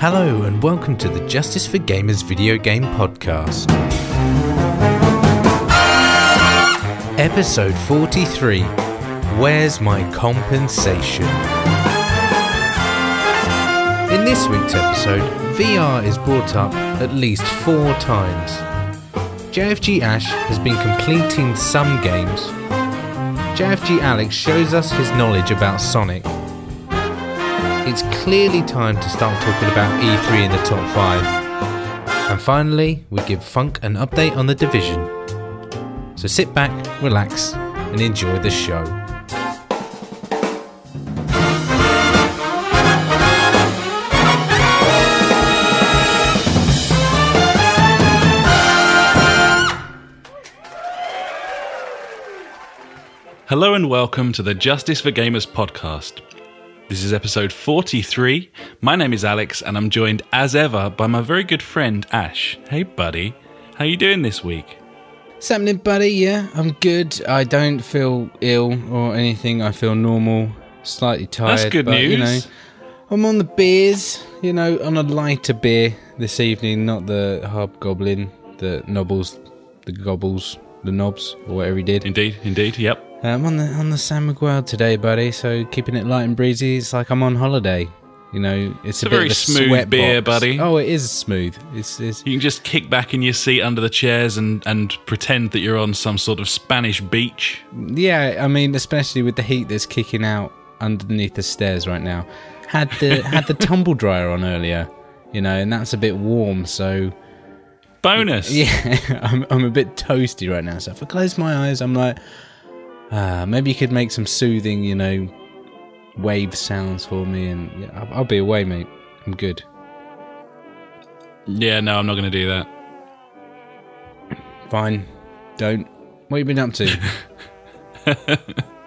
Hello, and welcome to the Justice for Gamers video game podcast. Episode 43 Where's My Compensation? In this week's episode, VR is brought up at least four times. JFG Ash has been completing some games. JFG Alex shows us his knowledge about Sonic. Clearly time to start talking about E3 in the top 5. And finally, we give Funk an update on the division. So sit back, relax, and enjoy the show. Hello and welcome to the Justice for Gamers podcast. This is episode 43. My name is Alex and I'm joined as ever by my very good friend Ash. Hey buddy, how you doing this week? Something, buddy. Yeah, I'm good. I don't feel ill or anything. I feel normal. Slightly tired. That's good but, news. You know, I'm on the beers. You know, on a lighter beer this evening. Not the hobgoblin, the nobbles, the gobbles, the knobs, or whatever he did. Indeed, indeed, yep. I'm on the on the San Miguel today, buddy. So keeping it light and breezy. It's like I'm on holiday. You know, it's, a bit very of a smooth sweat beer, box. buddy. Oh, it is smooth. It's, it's You can just kick back in your seat under the chairs and, and pretend that you're on some sort of Spanish beach. Yeah, I mean, especially with the heat that's kicking out underneath the stairs right now. Had the had the tumble dryer on earlier, you know, and that's a bit warm. So Bonus! yeah, I'm I'm a bit toasty right now. So if I close my eyes, I'm like, ah, maybe you could make some soothing, you know, wave sounds for me, and yeah, I'll, I'll be away, mate. I'm good. Yeah, no, I'm not going to do that. Fine. Don't. What have you been up to?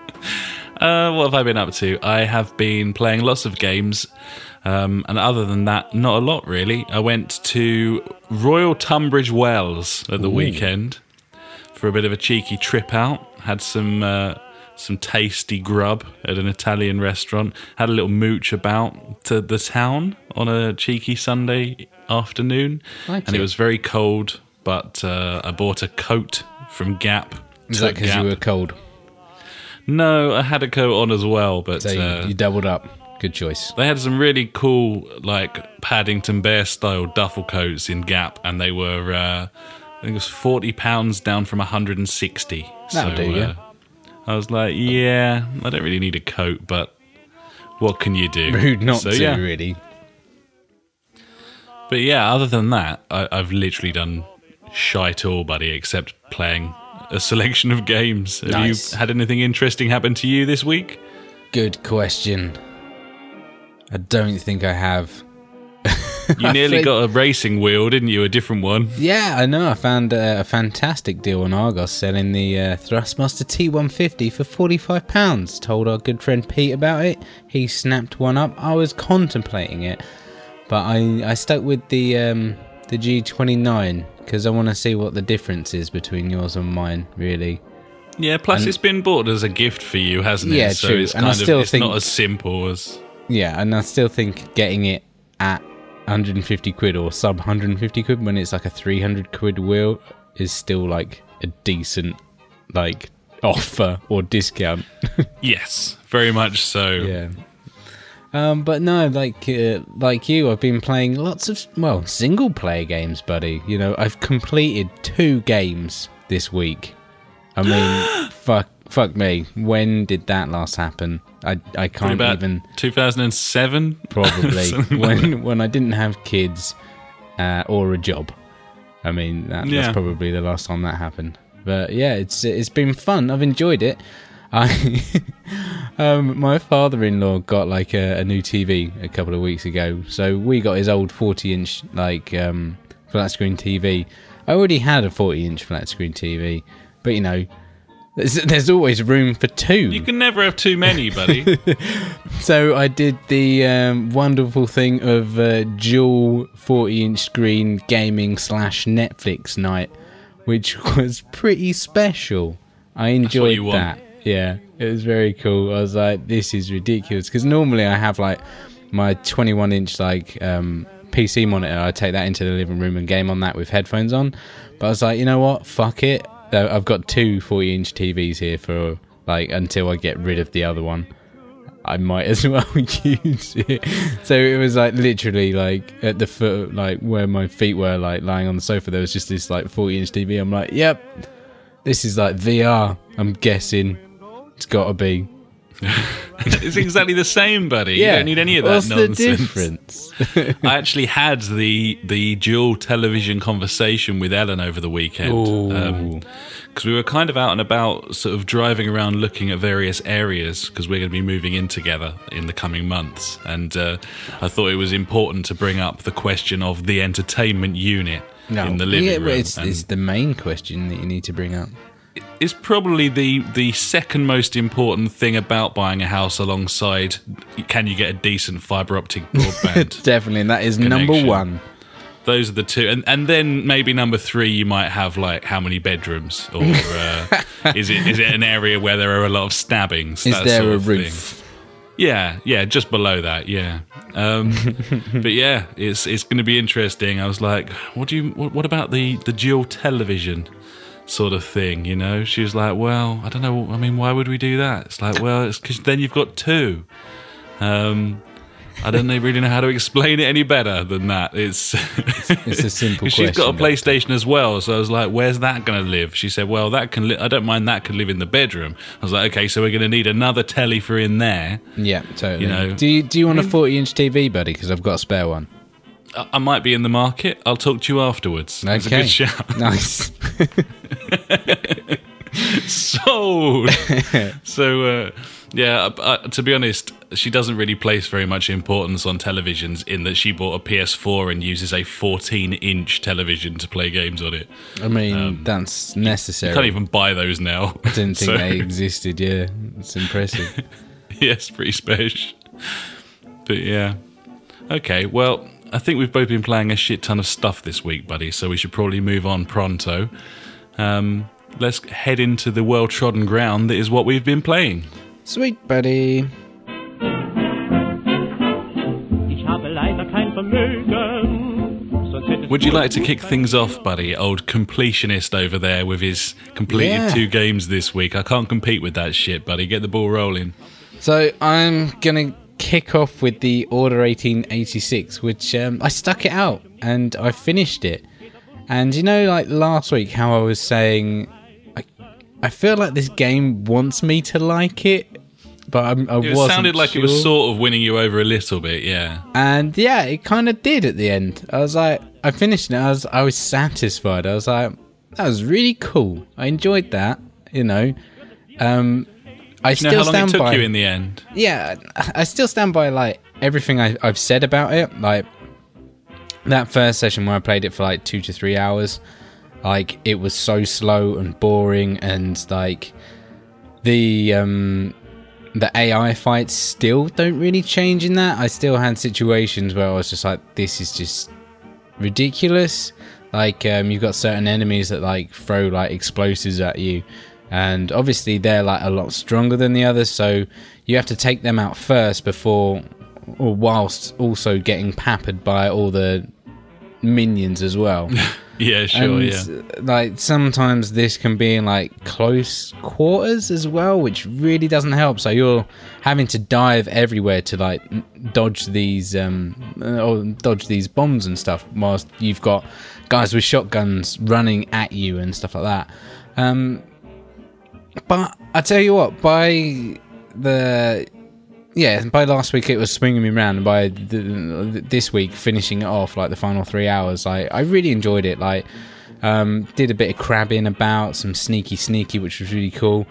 Uh, what have I been up to? I have been playing lots of games, um, and other than that, not a lot really. I went to Royal Tunbridge Wells at the weekend for a bit of a cheeky trip out. Had some uh, some tasty grub at an Italian restaurant. Had a little mooch about to the town on a cheeky Sunday afternoon, Like and it it. was very cold. But uh, I bought a coat from Gap. Is that because you were cold? No, I had a coat on as well, but So you, uh, you doubled up. Good choice. they had some really cool, like Paddington Bear style duffel coats in Gap, and they were, uh, I think it was forty pounds down from hundred and sixty. That'll do, yeah. Uh, I was like, yeah, I don't really need a coat, but what can you do? Rude not So, to, yeah. really. But yeah, other than that, I, I've literally done shite all, buddy, except playing a selection of games. Have Nice. you had anything interesting happen to you this week? Good question. I don't think I have. You nearly think- got a racing wheel, didn't you? A different one. Yeah, I know. I found uh, a fantastic deal on Argos selling the uh, Thrustmaster T150 for £45. Told our good friend Pete about it. He snapped one up. I was contemplating it, but I, I stuck with the um, the G29 because I want to see what the difference is between yours and mine, really. Yeah, plus it's been bought as a gift for you, hasn't it? Yeah, so true. it's And I kind of it's think- not as simple as Yeah, and I still think getting it at 150 quid or sub 150 quid when it's like a 300 quid wheel is still like a decent like offer or discount. Yes, very much so. yeah. Um, but no, like uh, like you, I've been playing lots of well single player games, buddy. You know, I've completed two games this week. I mean, fuck, fuck me. When did that last happen? I I can't even. 2007. probably like when when I didn't have kids uh, or a job. I mean, that, Yeah. that's probably the last time that happened. But yeah, it's it's been fun. I've enjoyed it. I um, my father-in-law got like a, a new TV a couple of weeks ago, so we got his old 40-inch like um, flat screen TV. I already had a 40-inch flat screen TV, but you know, there's, there's always room for two. You can never have too many, buddy. So I did the um, wonderful thing of uh, dual 40 inch screen gaming slash Netflix night, which was pretty special. I enjoyed you want. that. Yeah, it was very cool. I was like, this is ridiculous because normally I have like my 21 inch like um, PC monitor. I take that into the living room and game on that with headphones on. But I was like, you know what? Fuck it. Uh, I've got two 40 inch TVs here for like until I get rid of the other one. I might as well use it. So it was like literally like at the foot, like where my feet were, like lying on the sofa. There was just this like 40 inch TV. I'm like, yep, this is like VR. I'm guessing it's got to be. it's exactly the same, buddy. Yeah. You don't need any of that What's nonsense. the difference? I actually had the the dual television conversation with Ellen over the weekend. Because we were kind of out and about, sort of driving around looking at various areas because we're going to be moving in together in the coming months. And uh, I thought it was important to bring up the question of the entertainment unit in the living yeah, room. it's, And it's the main question that you need to bring up. It's probably the the second most important thing about buying a house alongside can you get a decent fiber optic broadband Definitely, and that is number one. those are the two and and then maybe number three you might have like how many bedrooms or uh, is it is it an area where there are a lot of stabbings Is that there sort a of thing. roof? yeah yeah just below that yeah um, but yeah it's it's going to be interesting i was like what do you what, what about the the dual television sort of thing you know she was like well i don't know i mean why would we do that it's like well it's because then you've got two um I don't really know how to explain it any better than that. It's It's a simple She's got a PlayStation as well, so I was like, "Where's that going to live?" She said, "Well, that can. Li- I don't mind that could live in the bedroom." I was like, "Okay, so we're going to need another telly for in there." Yeah, totally. You know- do you do you want a forty inch TV, buddy? Because I've got a spare one. I, I might be in the market. I'll talk to you afterwards. That's a good shout. Nice. Sold. so, uh, yeah. Uh, to be honest, she doesn't really place very much importance on televisions. In that she bought a PS4 and uses a 14-inch television to play games on it. I mean, that's necessary. Um, Can't even buy those now. I didn't think So- they existed. Yeah, it's impressive. yes, pretty special. But yeah. Okay, well, I think we've both been playing a shit ton of stuff this week, buddy, so we should probably move on pronto. Um, let's head into the well trodden ground that is what we've been playing. Sweet, buddy. Ich habe leider kein Vermögen. Sonst hätte Would you like to kick things off, buddy? Old completionist over there with his completed Yeah. two games this week. I can't compete with that shit, buddy. Get the ball rolling. So I'm gonna kick off with the Order 1886, which um, I stuck it out and I finished it. And you know, like last week, how I was saying, I, I feel like this game wants me to like it, but I'm, I It wasn't sounded like it was sort of winning you over a little bit, yeah. And yeah, it kind of did at the end. I was like, I finished it. I was, I was satisfied. I was like, that was really cool. I enjoyed that. You know, um, I You still know how long stand took by. you in the end? yeah, I still stand by like everything I, I've said about it. Like that first session where I played it for like two to three hours, like it was so slow and boring, and like the um the AI fights still don't really change in that. I still had situations where I was just like, this is just ridiculous. Like um, you've got certain enemies that like throw like explosives at you, and obviously they're like a lot stronger than the others. So you have to take them out first before, or whilst also getting peppered by all the minions as well. Yeah, sure, and yeah. like sometimes this can be in like close quarters as well, which really doesn't help. So you're having to dive everywhere to like dodge these um or dodge these bombs and stuff, whilst you've got guys with shotguns running at you and stuff like that. Um, but I tell you what, by the yeah, by last week it was swinging me around, and by the, this week finishing it off, like the final three hours, I I really enjoyed it. Like, um, did a bit of crabbing about, some sneaky sneaky, which was really cool.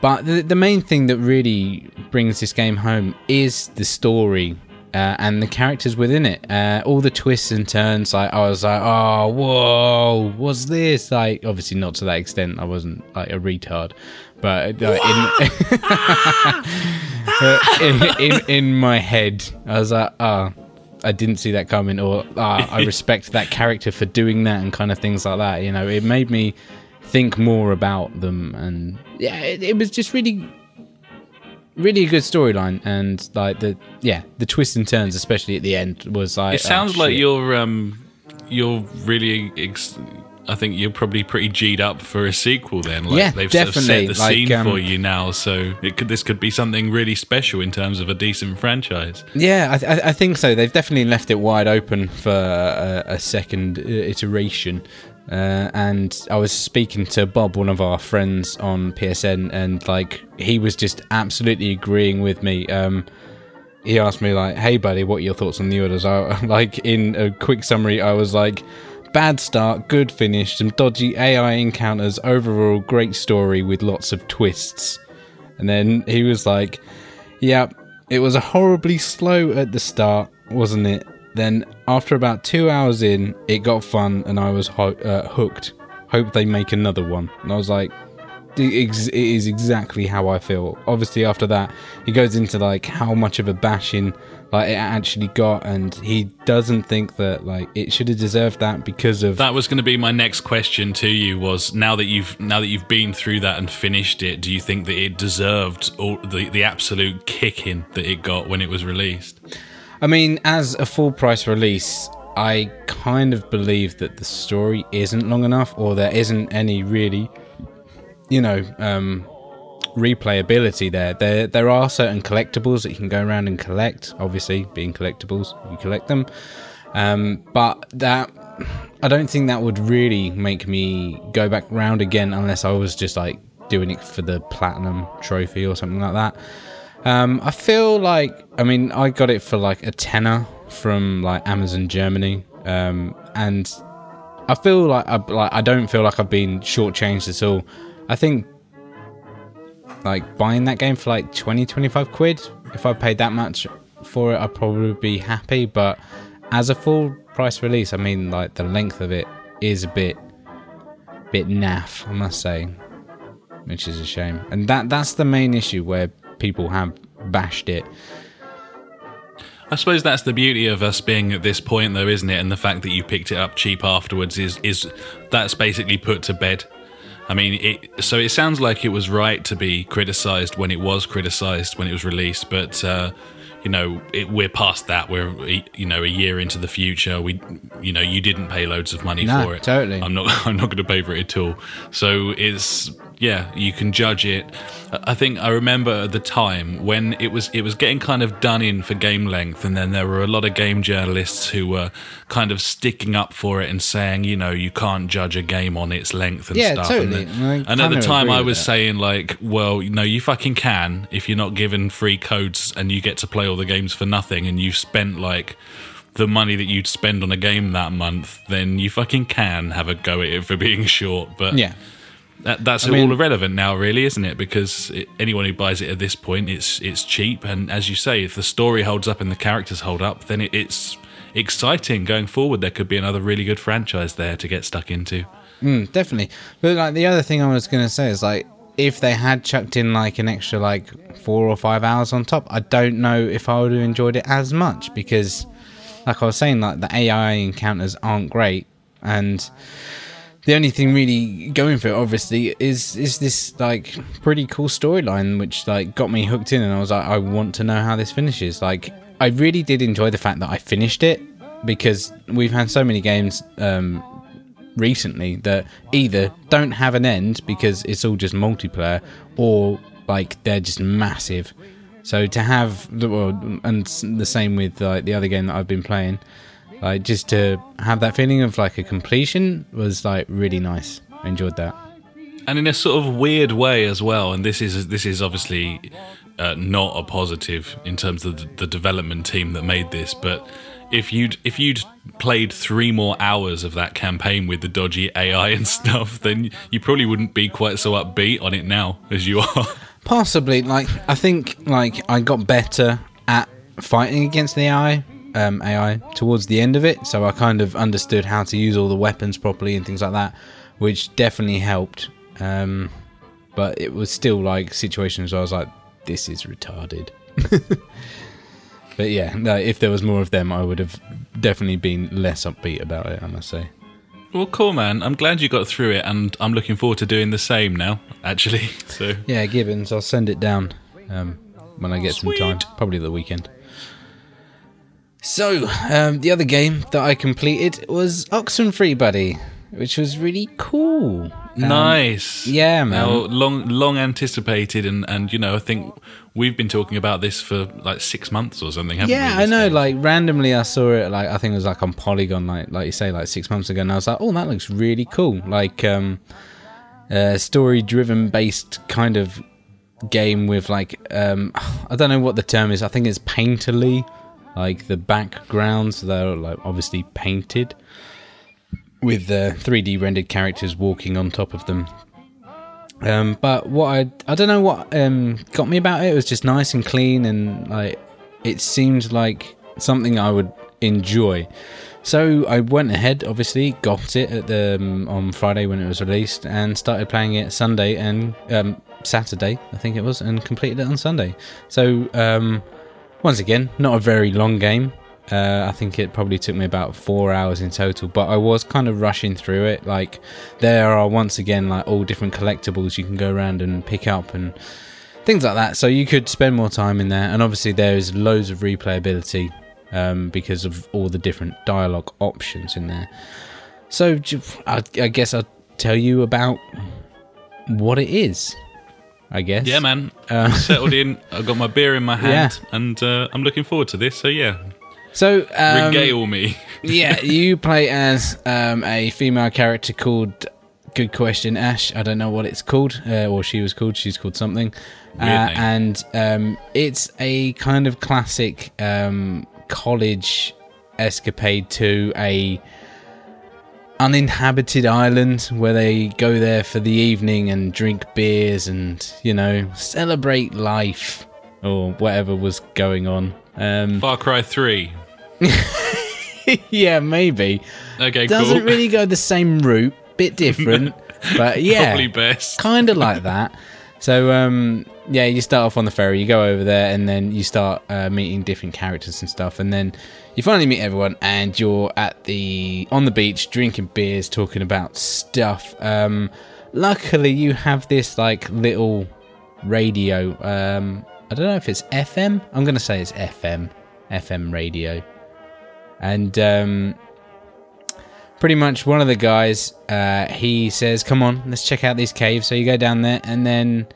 But the the main thing that really brings this game home is the story. Uh, and the characters within it, uh, all the twists and turns. Like I was like, "Oh, whoa, what's this?" Like, obviously not to that extent. I wasn't like a retard, but uh, in, in, in in my head, I was like, ah, I didn't see that coming, or ah, I respect that character for doing that, and kind of things like that. You know, it made me think more about them, and yeah, it, it was just really really a good storyline, and like the yeah the twists and turns, especially at the end, was like It sounds oh, like you're um, you're really. Ex- I think you're probably pretty g'd up for a sequel. Then, like Yeah, they've sort of set the like, scene um, for you now, so it could this could be something really special in terms of a decent franchise. Yeah, I, th- I think so. They've definitely left it wide open for a, a second uh, iteration. Uh, and I was speaking to Bob, one of our friends on PSN, and like he was just absolutely agreeing with me. Um, he asked me like, "Hey, buddy, what are your thoughts on the orders?" I, like in a quick summary, I was like, "Bad start, good finish, some dodgy AI encounters, overall great story with lots of twists." And then he was like, "Yeah, it was horribly slow at the start, wasn't it? Then after about two hours in, it got fun and I was ho- uh, hooked. Hope they make another one." And I was like, "It is exactly how I feel." Obviously, after that, he goes into like how much of a bashing like it actually got, and he doesn't think that like it should have deserved that because of That was going to be my next question to you. Was now that you've now that you've been through that and finished it, do you think that it deserved all the the absolute kicking that it got when it was released? I mean, as a full price release, I kind of believe that the story isn't long enough, or there isn't any really, you know, um, replayability there. There, there are certain collectibles that you can go around and collect. Obviously, being collectibles, you collect them. Um, but that, I don't think that would really make me go back round again unless I was just like doing it for the platinum trophy or something like that. Um, I feel like I mean I got it for like a tenner from like Amazon Germany, um, and I feel like I like I don't feel like I've been shortchanged at all. I think like buying that game for like 20, 25 quid. If I paid that much for it, I'd probably be happy. But as a full price release, I mean like the length of it is a bit bit naff, I must say, which is a shame. And that that's the main issue where people have bashed it. I suppose that's the beauty of us being at this point, though, isn't it? And the fact that you picked it up cheap afterwards is is that's basically put to bed. I mean, it, so it sounds like it was right to be criticised when it was criticised when it was released, but uh, you know, it, we're past that. We're you know a year into the future. We, you know, you didn't pay loads of money No, for it. totally. I'm not. I'm not going to pay for it at all. So it's yeah, you can judge it. I think I remember at the time when it was it was getting kind of done in for game length, and then there were a lot of game journalists who were kind of sticking up for it and saying, you know, you can't judge a game on its length and Yeah, stuff. totally. And, and at the time, I was saying like, well, you know, you fucking can if you're not given free codes and you get to play all the games for nothing, and you've spent like the money that you'd spend on a game that month, then you fucking can have a go at it for being short. But Yeah. That, that's I mean- all irrelevant now, really, isn't it? Because it, anyone who buys it at this point, it's it's cheap, and as you say, if the story holds up and the characters hold up, then it, it's exciting going forward. There could be another really good franchise there to get stuck into. Mm, definitely. But like the other thing I was gonna say is like if they had chucked in like an extra like four or five hours on top, I don't know if I would have enjoyed it as much because, like I was saying, like the AI encounters aren't great, and the only thing really going for it, obviously, is is this like pretty cool storyline which like got me hooked in, and I was like, I want to know how this finishes. Like, I really did enjoy the fact that I finished it because we've had so many games um, recently that either don't have an end because it's all just multiplayer or like they're just massive. So to have the well, and the same with like the other game that I've been playing, like just to have that feeling of like a completion was like really nice. I enjoyed that. and in a sort of weird way as well. And this is this is obviously uh, not a positive in terms of the, the development team that made this. But if you'd if you'd played three more hours of that campaign with the dodgy AI and stuff, then you probably wouldn't be quite so upbeat on it now as you are. Possibly, like I think, like I got better at fighting against the AI, um, AI towards the end of it. So I kind of understood how to use all the weapons properly and things like that, which definitely helped. Um, but it was still like situations where I was like, "This is retarded." but yeah, no, if there was more of them, I would have definitely been less upbeat about it. I must say. Well, cool, man. I'm glad you got through it, and I'm looking forward to doing the same now. Actually, so Yeah, Gibbons, I'll send it down. Um, when I get some time, probably the weekend. So, um, the other game that I completed was Oxenfree Buddy, which was really cool. Um, nice. yeah, man. Now, long, long anticipated, and and you know, I think we've been talking about this for like six months or something. Haven't we? Yeah, we, I know. game? Like randomly, I saw it. Like I think it was like on Polygon, like like you say, like six months ago, and I was like, oh, that looks really cool. Like um, uh, story-driven based kind of game with like um, I don't know what the term is. I think it's painterly. Like the backgrounds, they're like obviously painted with the 3D rendered characters walking on top of them. Um, but what I I don't know what um, got me about it. It was just nice and clean, and like it seemed like something I would enjoy. So I went ahead, obviously, got it at the um, on Friday when it was released, and started playing it Sunday and um, Saturday, I think it was, and completed it on Sunday. So um, once again, not a very long game. Uh, I think it probably took me about four hours in total, but I was kind of rushing through it. Like there are once again like all different collectibles you can go around and pick up and things like that. So you could spend more time in there, and obviously there is loads of replayability um, because of all the different dialogue options in there. So I guess I'll tell you about what it is. I guess. yeah, man. Uh, Settled in. I've got my beer in my hand, and uh, I'm looking forward to this. So yeah, So um, regale me. yeah, you play as um, a female character called. Good question, Ash. I don't know what it's called, uh, or she was called. She's called something, uh, and um, it's a kind of classic um, college escapade to a uninhabited island where they go there for the evening and drink beers and you know celebrate life or whatever was going on. Um, Far Cry Three. yeah, maybe. Okay, doesn't cool. really go the same route, bit different, but yeah, Probably best. kind of like that. So um, yeah, you start off on the ferry, you go over there, and then you start uh, meeting different characters and stuff, and then you finally meet everyone, and you're at the on the beach drinking beers, talking about stuff. Um, luckily, you have this like little radio. Um, I don't know if it's FM. I'm gonna say it's FM, FM radio, and um, pretty much one of the guys uh, he says come on let's check out these caves so you go down there and then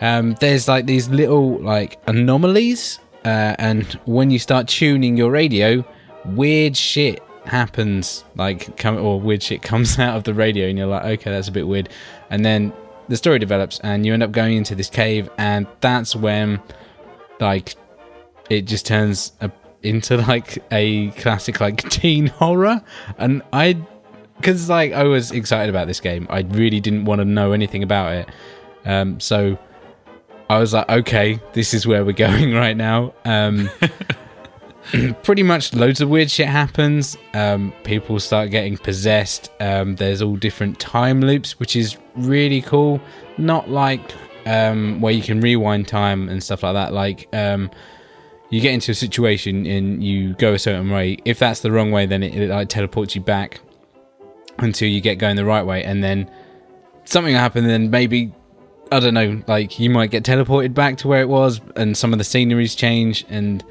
um, there's like these little like anomalies uh, and when you start tuning your radio weird shit happens. Like come or weird shit comes out of the radio and you're like okay that's a bit weird. And then the story develops and you end up going into this cave and that's when like it just turns a, into like a classic like teen horror. And i because like i was excited about this game. I really didn't want to know anything about it. Um so i was like okay this is where we're going right now. Um pretty much loads of weird shit happens. Um people start getting possessed. Um there's all different time loops which is really cool. Not like um where you can rewind time and stuff like that. Like um you get into a situation and you go a certain way. If that's the wrong way, then it, it like teleports you back until you get going the right way, and then something will happen. Then maybe I don't know, like you might get teleported back to where it was, and some of the sceneries change, and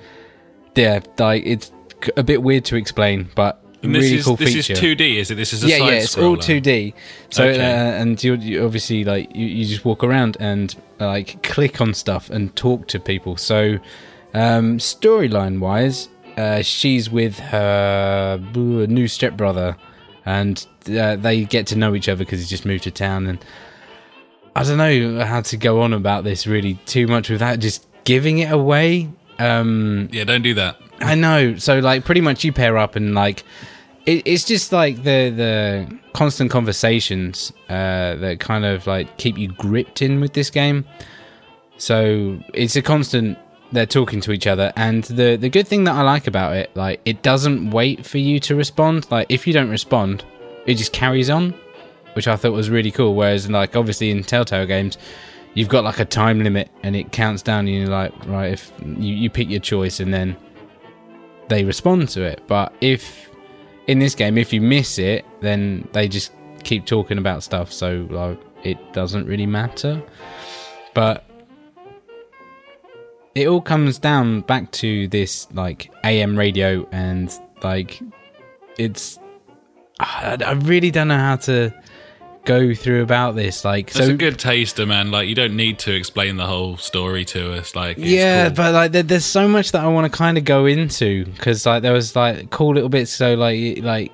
yeah, like it's a bit weird to explain, but And this really is cool this feature. is 2D, is it? This is a yeah, yeah, it's all 2D. So Okay. uh, and you, you obviously like you, you just walk around and uh, like click on stuff and talk to people. So um, storyline wise, uh, she's with her uh, new stepbrother, and uh, they get to know each other because he's just moved to town. And I don't know how to go on about this really too much without just giving it away. Um, Yeah, don't do that. I know. So like pretty much you pair up and like it, it's just like the the constant conversations uh, that kind of like keep you gripped in with this game. So it's a constant they're talking to each other and the the good thing that I like about it like it doesn't wait for you to respond like if you don't respond it just carries on which I thought was really cool whereas like obviously in Telltale games you've got like a time limit and it counts down and you're like right if you, you pick your choice and then they respond to it. But if in this game, if you miss it, then they just keep talking about stuff. So like, it doesn't really matter. But it all comes down back to this like AM radio and like it's I, I really don't know how to go through about this like That's so a good taster, man. Like you don't need to explain the whole story to us. Like it's yeah cool. but like there, there's so much that i want to kind of go into because like there was like cool little bits so like like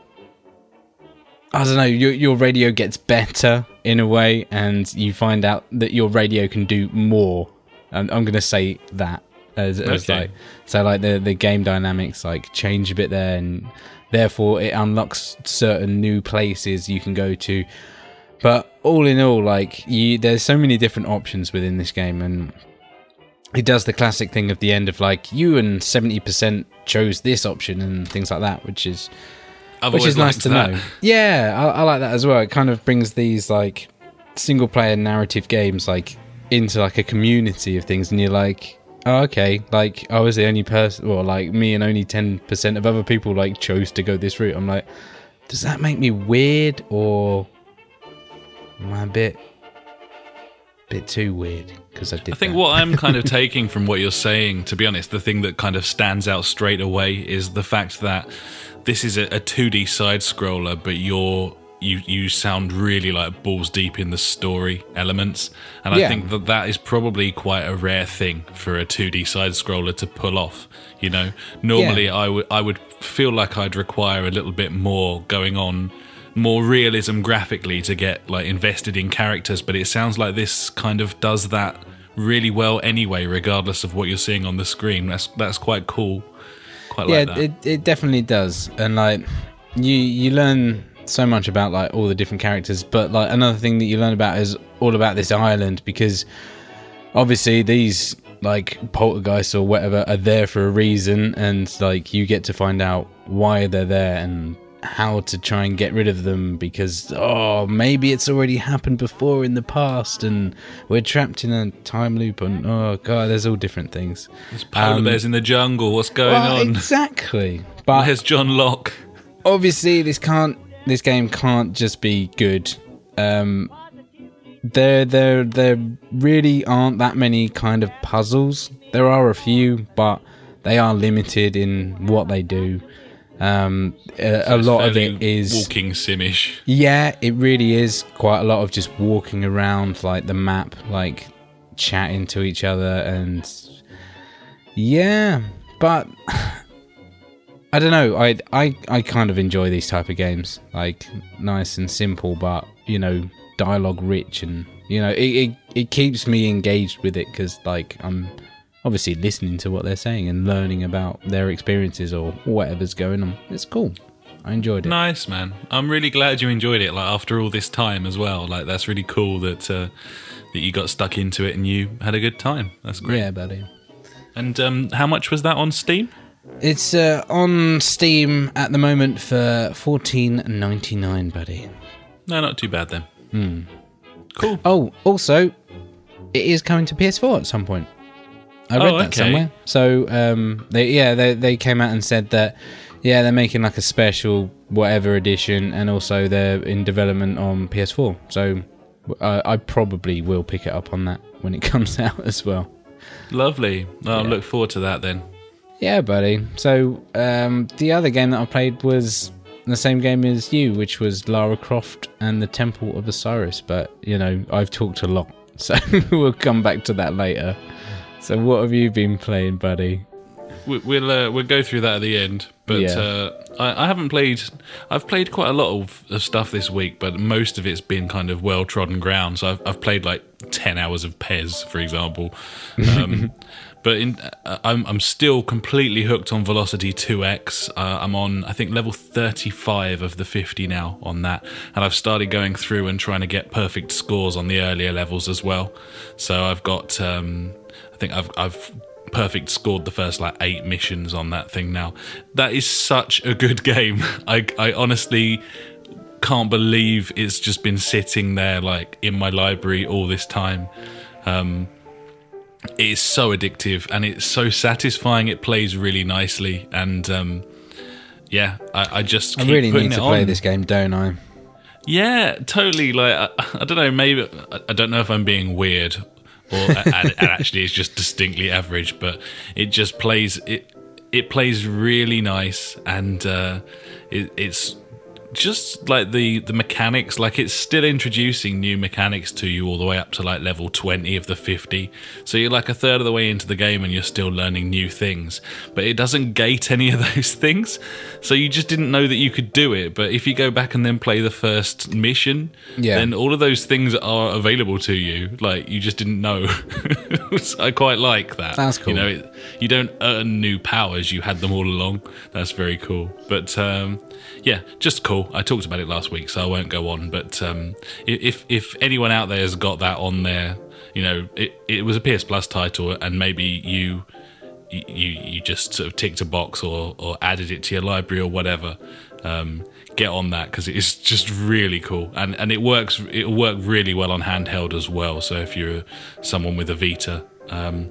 i don't know your, your radio gets better in a way and you find out that your radio can do more and i'm gonna say that as, as Okay. like so like the the game dynamics like change a bit there and therefore it unlocks certain new places you can go to but all in all like you there's so many different options within this game and it does the classic thing of the end of like you and 70% chose this option and things like that which is I've which is nice to that. know yeah I, I like that as well. It kind of brings these like single player narrative games like into like a community of things and you're like oh, okay like i was the only person or like me and only 10% of other people like chose to go this route. I'm like does that make me weird or am i a bit bit too weird because i did I think that. what I'm kind of taking from what you're saying, to be honest, the thing that kind of stands out straight away is the fact that this is a, a 2D side scroller, but you're you you sound really like balls deep in the story elements, and I Yeah. think that that is probably quite a rare thing for a 2D side scroller to pull off. You know, normally I would I would feel like I'd require a little bit more going on more realism graphically to get like invested in characters but it sounds like this kind of does that really well anyway regardless of what you're seeing on the screen. That's that's quite cool. Quite yeah like that. it, it definitely does. And like you you learn so much about like all the different characters but like another thing that you learn about is all about this island because obviously these like poltergeists or whatever are there for a reason and like you get to find out why they're there and how to try and get rid of them because oh maybe it's already happened before in the past and we're trapped in a time loop and oh god there's all different things. There's polar um, bears in the jungle. What's going well, on? exactly. But where's john locke? obviously this can't this game can't just be good. Um there there there really aren't that many kind of puzzles. There are a few but they are limited in what they do um a, a lot of it is walking simish yeah it really is quite a lot of just walking around like the map like chatting to each other and yeah but I don't know. I I I kind of enjoy these type of games, like nice and simple, but you know, dialogue rich, and you know, it it, it keeps me engaged with it because like I'm obviously listening to what they're saying and learning about their experiences or whatever's going on. It's cool. I enjoyed it. nice man i'm really glad you enjoyed it like after all this time as well like that's really cool that uh, that you got stuck into it and you had a good time that's great Yeah, buddy. and um how much was that on steam It's uh, on Steam at the moment for fourteen ninety nine, buddy. no not too bad then Hmm. cool Oh, also, it is coming to PS4 at some point. I read Oh, that somewhere. So, um, they yeah, they they came out and said that yeah, they're making like a special whatever edition, and also they're in development on PS4. So, uh, I probably will pick it up on that when it comes out as well. Lovely. Oh, I look forward to that then. Yeah, buddy. So, um, the other game that I played was the same game as you, which was Lara Croft and the Temple of Osiris. But you know, I've talked a lot, so we'll come back to that later. So, what have you been playing, buddy? We- We'll uh, we'll go through that at the end. But Yeah. uh, I, I haven't played. I've played quite a lot of, of stuff this week, but most of it's been kind of well trodden ground. So I've, I've played like ten hours of PES, for example. Um, but in, uh, I'm I'm still completely hooked on Velocity 2x. Uh, I'm on I think level 35 of the 50 now on that, and I've started going through and trying to get perfect scores on the earlier levels as well. So I've got um, think I've I've perfect scored the first like eight missions on that thing now. That is such a good game. I I honestly can't believe it's just been sitting there like in my library all this time. Um, it is so addictive and it's so satisfying. It plays really nicely and um, yeah, I, I just I really need to play on. this game, don't I? Yeah, totally. Like I, I don't know, maybe I, I don't know if I'm being weird and, and actually it's just distinctly average. But it just plays it. It plays really nice, and uh, it, it's just like the the mechanics like it's still introducing new mechanics to you all the way up to like level 20 of the 50 so you're like a third of the way into the game and you're still learning new things. But it doesn't gate any of those things. So you just didn't know that you could do it. But if you go back and then play the first mission Yeah. then all of those things are available to you. Like you just didn't know. So i quite like that. That's cool. you know it, you don't earn new powers you had them all along. That's very cool. But um yeah just cool. I talked about it last week so i won't go on. But um if if anyone out there has got that on there you know it, it was a ps plus title and maybe you you you just sort of ticked a box or or added it to your library or whatever um get on that because it is just really cool. And and it works it'll work really well on handheld as well. So if you're someone with a vita um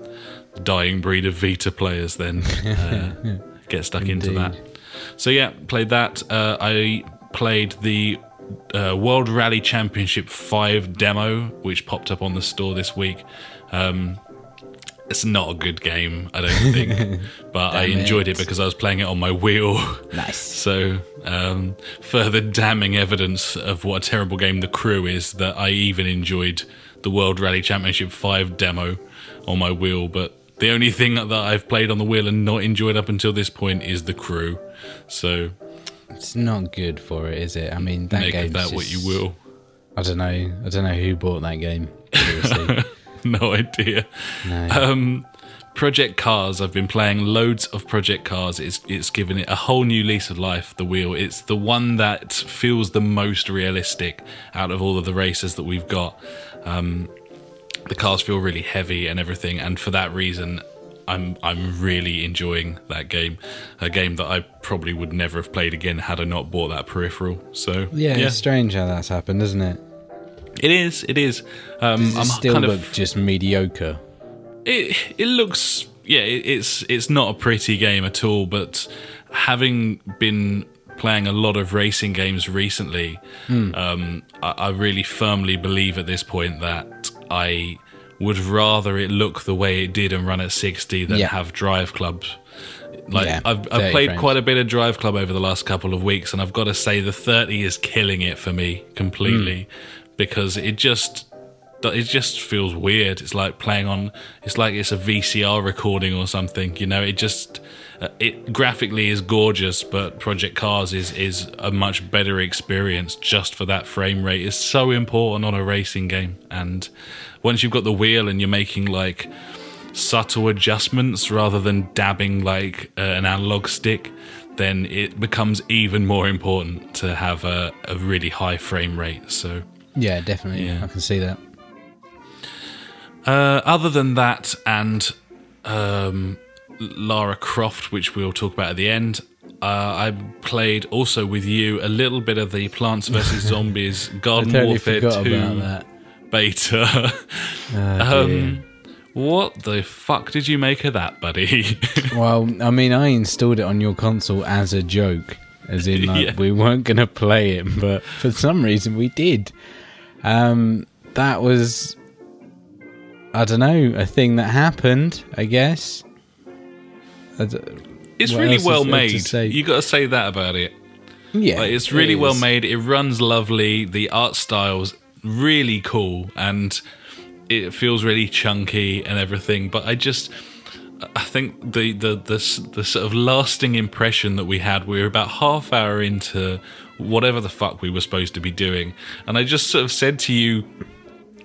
dying breed of vita players then uh, get stuck into that so yeah played that uh, i played the uh, world rally championship 5 demo which popped up on the store this week um it's not a good game, I don't think, but I enjoyed it. it because I was playing it on my wheel. Nice. So, um, further damning evidence of what a terrible game The Crew is that I even enjoyed the World Rally Championship 5 demo on my wheel, but the only thing that I've played on the wheel and not enjoyed up until this point is The Crew. So, It's not good for it, is it? I mean, that make game. of that what you will. I don't know. I don't know who bought that game. No idea. No. Um, Project Cars. I've been playing loads of Project Cars. It's it's given it a whole new lease of life. The wheel. It's the one that feels the most realistic out of all of the races that we've got. Um, the cars feel really heavy and everything, and for that reason. I'm I'm really enjoying that game, a game that I probably would never have played again had I not bought that peripheral. So yeah, it's strange how that's happened, isn't it? it is. It is. Um, Does it I'm still kind look of just mediocre? it it looks yeah it, it's it's not a pretty game at all but having been playing a lot of racing games recently Hmm. um I, I really firmly believe at this point that i would rather it look the way it did and run at 60 than Yeah. have Driveclubs like Yeah, I've, I've played frames. quite a bit of Driveclub over the last couple of weeks and i've got to say the 30 is killing it for me completely Hmm. because it just it just feels weird. It's like playing on. It's like it's a VCR recording or something. You know, it just it graphically is gorgeous, but Project Cars is is a much better experience just for that frame rate. It's so important on a racing game, and once you've got the wheel and you're making like subtle adjustments rather than dabbing like uh, an analog stick. Then it becomes even more important to have a, a really high frame rate. So, Yeah, definitely. Yeah. I can see that. Uh, other than that, and um, Lara Croft, which we'll talk about at the end, uh, I played also with you a little bit of the Plants vs Zombies Garden totally Warfare forgot 2 about that. beta. Oh, um, what the fuck did you make of that, buddy? Well, I mean, I installed it on your console as a joke, as in like Yeah. we weren't gonna play it, but for some reason we did. Um, that was, I don't know, a thing that happened. I guess. It's really well made. You got to say that about it. yeah, Like, it's it really well made. It runs lovely. The art style's really cool, and it feels really chunky and everything. But I just, I think the the the, the sort of lasting impression that we had, we were about half hour into whatever the fuck we were supposed to be doing, and I just sort of said to you.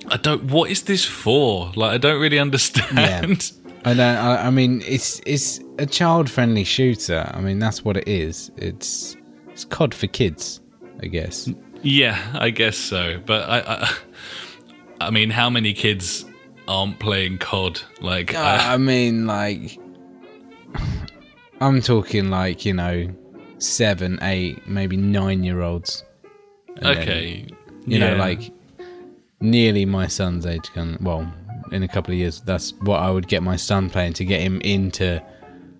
I don't. What is this for? Like, I don't really understand. I don't. I, I mean, it's it's a child-friendly shooter. I mean, that's what it is. It's it's COD for kids, I guess. Yeah, I guess so. But I, I, I mean, how many kids aren't playing COD? Like, Uh, I, I mean, like, I'm talking like you know, seven, eight, maybe nine-year-olds. And then, okay, you know, like nearly my son's age. Can well, in a couple of years, that's what I would get my son playing to get him into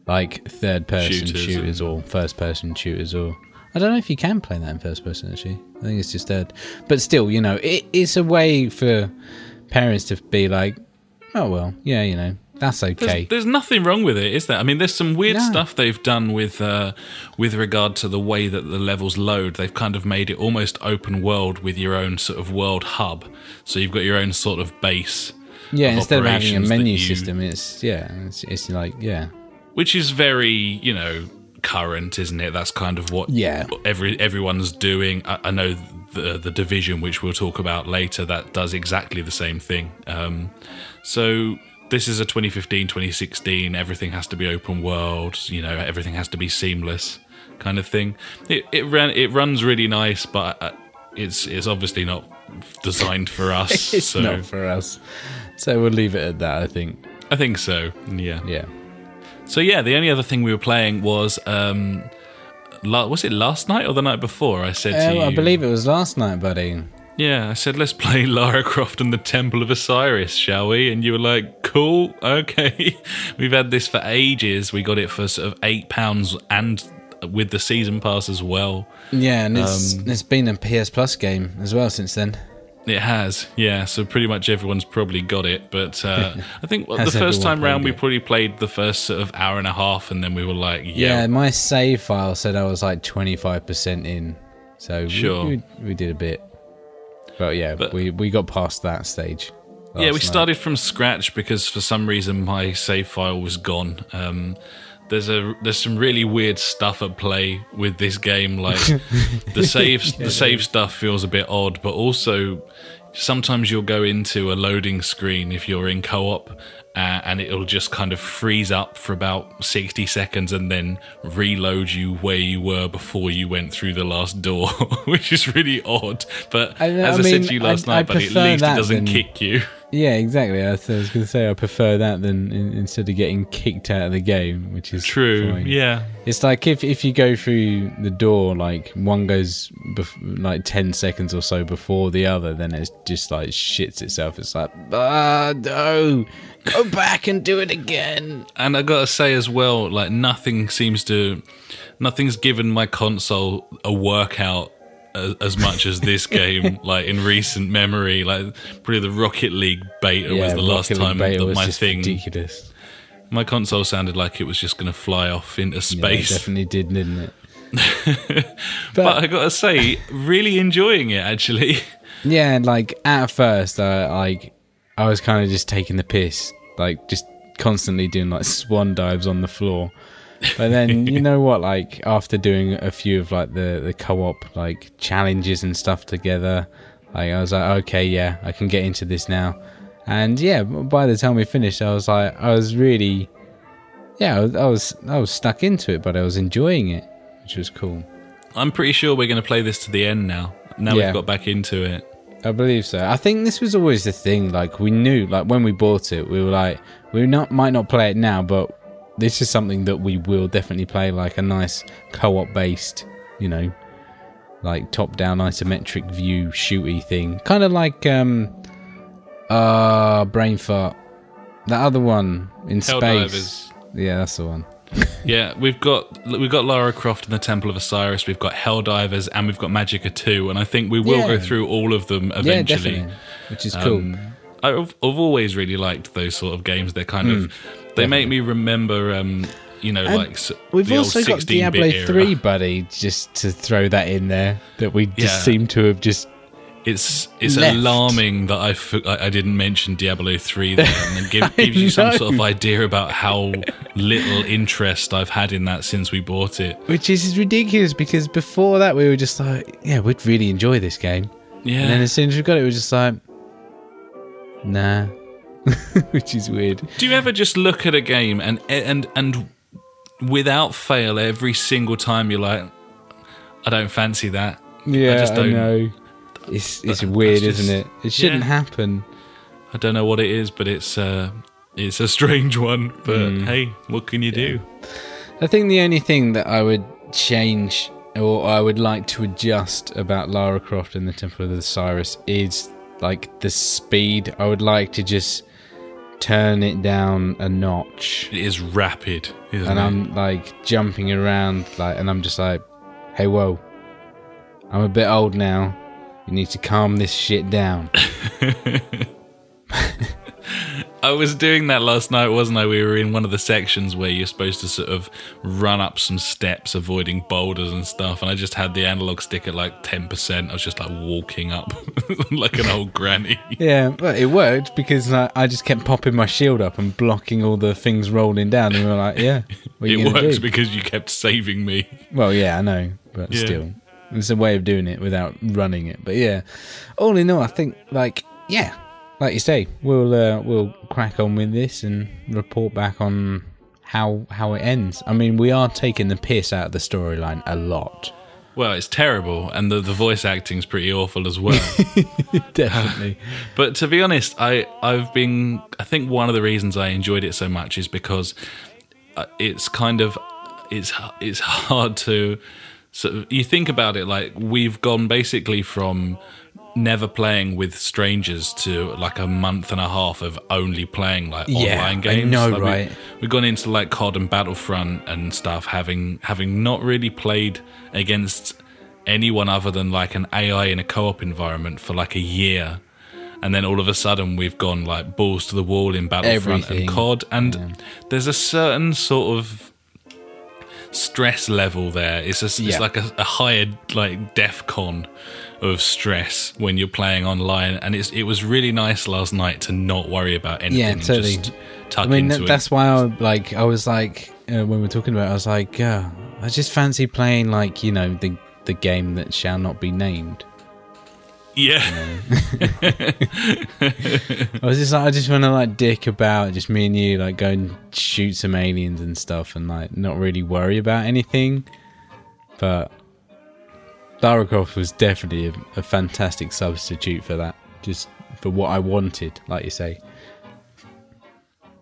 like third-person Shooters shooters, or first-person shooters, or I don't know if you can play that in first person. Actually, I think it's just third. But still, you know, it, it's a way for parents to be like, Oh well, yeah, you know that's There's, okay. there's nothing wrong with it, is there? I mean, there's some weird No. stuff they've done with uh, with regard to the way that the levels load. They've kind of made it almost open world with your own sort of world hub. So you've got your own sort of base, yeah, of instead of having a menu you- system, it's yeah, it's, it's like yeah, which is very you know current, isn't it? That's kind of what Yeah. every everyone's doing. I, I know the the division, which we'll talk about later, that does exactly the same thing. Um, so this is a 2015, 2016. Everything has to be open world. You know, everything has to be seamless, kind of thing. It it ran it runs really nice, but uh, it's it's obviously not designed for us. it's so not for us. So we'll leave it at that. I think. I think so. Yeah. Yeah. So yeah, the only other thing we were playing was um, la- was it last night or the night before? I said to you, Uh, I believe it was last night, buddy. yeah, I said let's play Lara Croft and the Temple of Osiris, shall we? And you were like, cool, okay. We've had this for ages. We got it for sort of eight pounds and with the season pass as well. Yeah, and it's Um, it's been a PS Plus game as well since then. It has, yeah. So pretty much everyone's probably got it, but uh, I think well, the first time round we probably played the first sort of hour and a half, and then we were like, Yeah, yeah, my save file said I was like twenty five percent in, so we- Sure. we, we, did a bit. But yeah, But- we we got past that stage. Yeah, we night. started from scratch because for some reason my save file was gone. Um, there's a there's some really weird stuff at play with this game. Like the save the save stuff feels a bit odd, but also sometimes you'll go into a loading screen if you're in co-op. Uh, and it'll just kind of freeze up for about 60 seconds and then reload you where you were before you went through the last door, which is really odd. But I- as I I, said to you last I- night, buddy, at least it doesn't than- kick you. Yeah, exactly. I was, going to say I prefer that than in, instead of getting kicked out of the game, which is True. fine. Yeah. It's like if if you go through the door, like one goes bef- like ten seconds or so before the other, then it's just like shits itself. It's like, ah, no, go back and do it again. And I gotta say as well, like nothing seems to, nothing's given my console a workout as, as much as this game. Like in recent memory, like probably the Rocket League beta was the last League time that my thing, ridiculous. my console sounded like it was just gonna fly off into Yeah, it space. definitely did, didn't it? but I gotta say, really enjoying it actually. Yeah, like at first, uh, like I was kind of just taking the piss, like just constantly doing like swan dives on the floor. But then you know what? Like after doing a few of like the the co-op like challenges and stuff together, like I was like, okay, yeah, I can get into this now. And yeah, by the time we finished, I was like, I was really, yeah, I was I was, I was stuck into it, but I was enjoying it, which was cool. I'm pretty sure we're gonna play this to the end now. Now Yeah. we've got back into it. I believe so. I think this was always the thing. Like we knew, like when we bought it, we were like, we not might not play it now, but this is something that we will definitely play. Like a nice co-op based, you know, like top-down isometric view shooty thing, kind of like um, uh, brain fart. That other one in space. Helldivers. Yeah, that's the one. Yeah, we've got we've got Lara Croft and the Temple of Osiris. We've got Helldivers, and we've got Magicka 2. And I think we will Yeah. go through all of them Yeah, eventually. definitely. Which is cool. Um, I've, I've always really liked those sort of games. They're kind of they make me remember, um, you know. And like We've also got 16 Diablo. 3, buddy, just to throw that in there. That we just Yeah. seem to have just It's it's Left. alarming that I, f- I I didn't mention Diablo three there, and give, gives you some sort of idea about how little interest I've had in that since we bought it. Which is ridiculous because before that we were just like, yeah, we'd really enjoy this game. Yeah, And then as soon as we got it, we were just like, nah. Which is weird. Do you ever just look at a game and and and without fail every single time you're like, I don't fancy that. Yeah, I, just don't- know. It's it's weird, that's isn't it? It shouldn't yeah. happen. I don't know what it is, but it's uh, it's a strange one. But hey, what can you do? I think the only thing that I would change or I would like to adjust about Lara Croft and the Temple of Osiris is like the speed. I would like to just turn it down a notch. It is rapid, isn't and it? I'm like jumping around, like, and I'm just like, "Hey, whoa! I'm a bit old now. You need to calm this shit down." I was doing that last night, wasn't I? We were in one of the sections where you're supposed to sort of run up some steps, avoiding boulders and stuff. And I just had the analog stick at like 10%. I was just like walking up like an old granny. Yeah, but it worked because I, I just kept popping my shield up and blocking all the things rolling down. And we were like, yeah, It works do? because you kept saving me. Well, yeah, I know, but Yeah. still, it's a way of doing it without running it. But yeah, all in all, I think like yeah, like you say, we'll uh, we'll crack on with this and report back on how how it ends. I mean, we are taking the piss out of the storyline a lot, Well, it's terrible, and the, the voice acting's pretty awful as well. definitely. But to be honest, I I've been I think one of the reasons I enjoyed it so much is because uh, it's kind of it's it's hard to sort of you think about it like we've gone basically from never playing with strangers to like a month and a half of only playing like Yeah, online I games. know, Like, we- right? We've gone into like COD and Battlefront and stuff, having having not really played against anyone other than like an AI in a co-op environment for like a year, and then all of a sudden we've gone like balls to the wall in Battlefront Everything. and COD, and there's a certain sort of stress level there. It's a, Yeah. it's like a, a higher like DEF CON of stress when you're playing online, and it's it was really nice last night to not worry about anything. Yeah, totally. Just tuck I mean, into that, it. that's why I like. I was like, uh, when we were talking about, it, I was like, uh, I just fancy playing like you know the the game that shall not be named. Yeah. I was just like, I just want to like dick about, just me and you, like go and shoot some aliens and stuff, and like not really worry about anything. But Lara was definitely a, a fantastic substitute for that, just for what I wanted, like you say.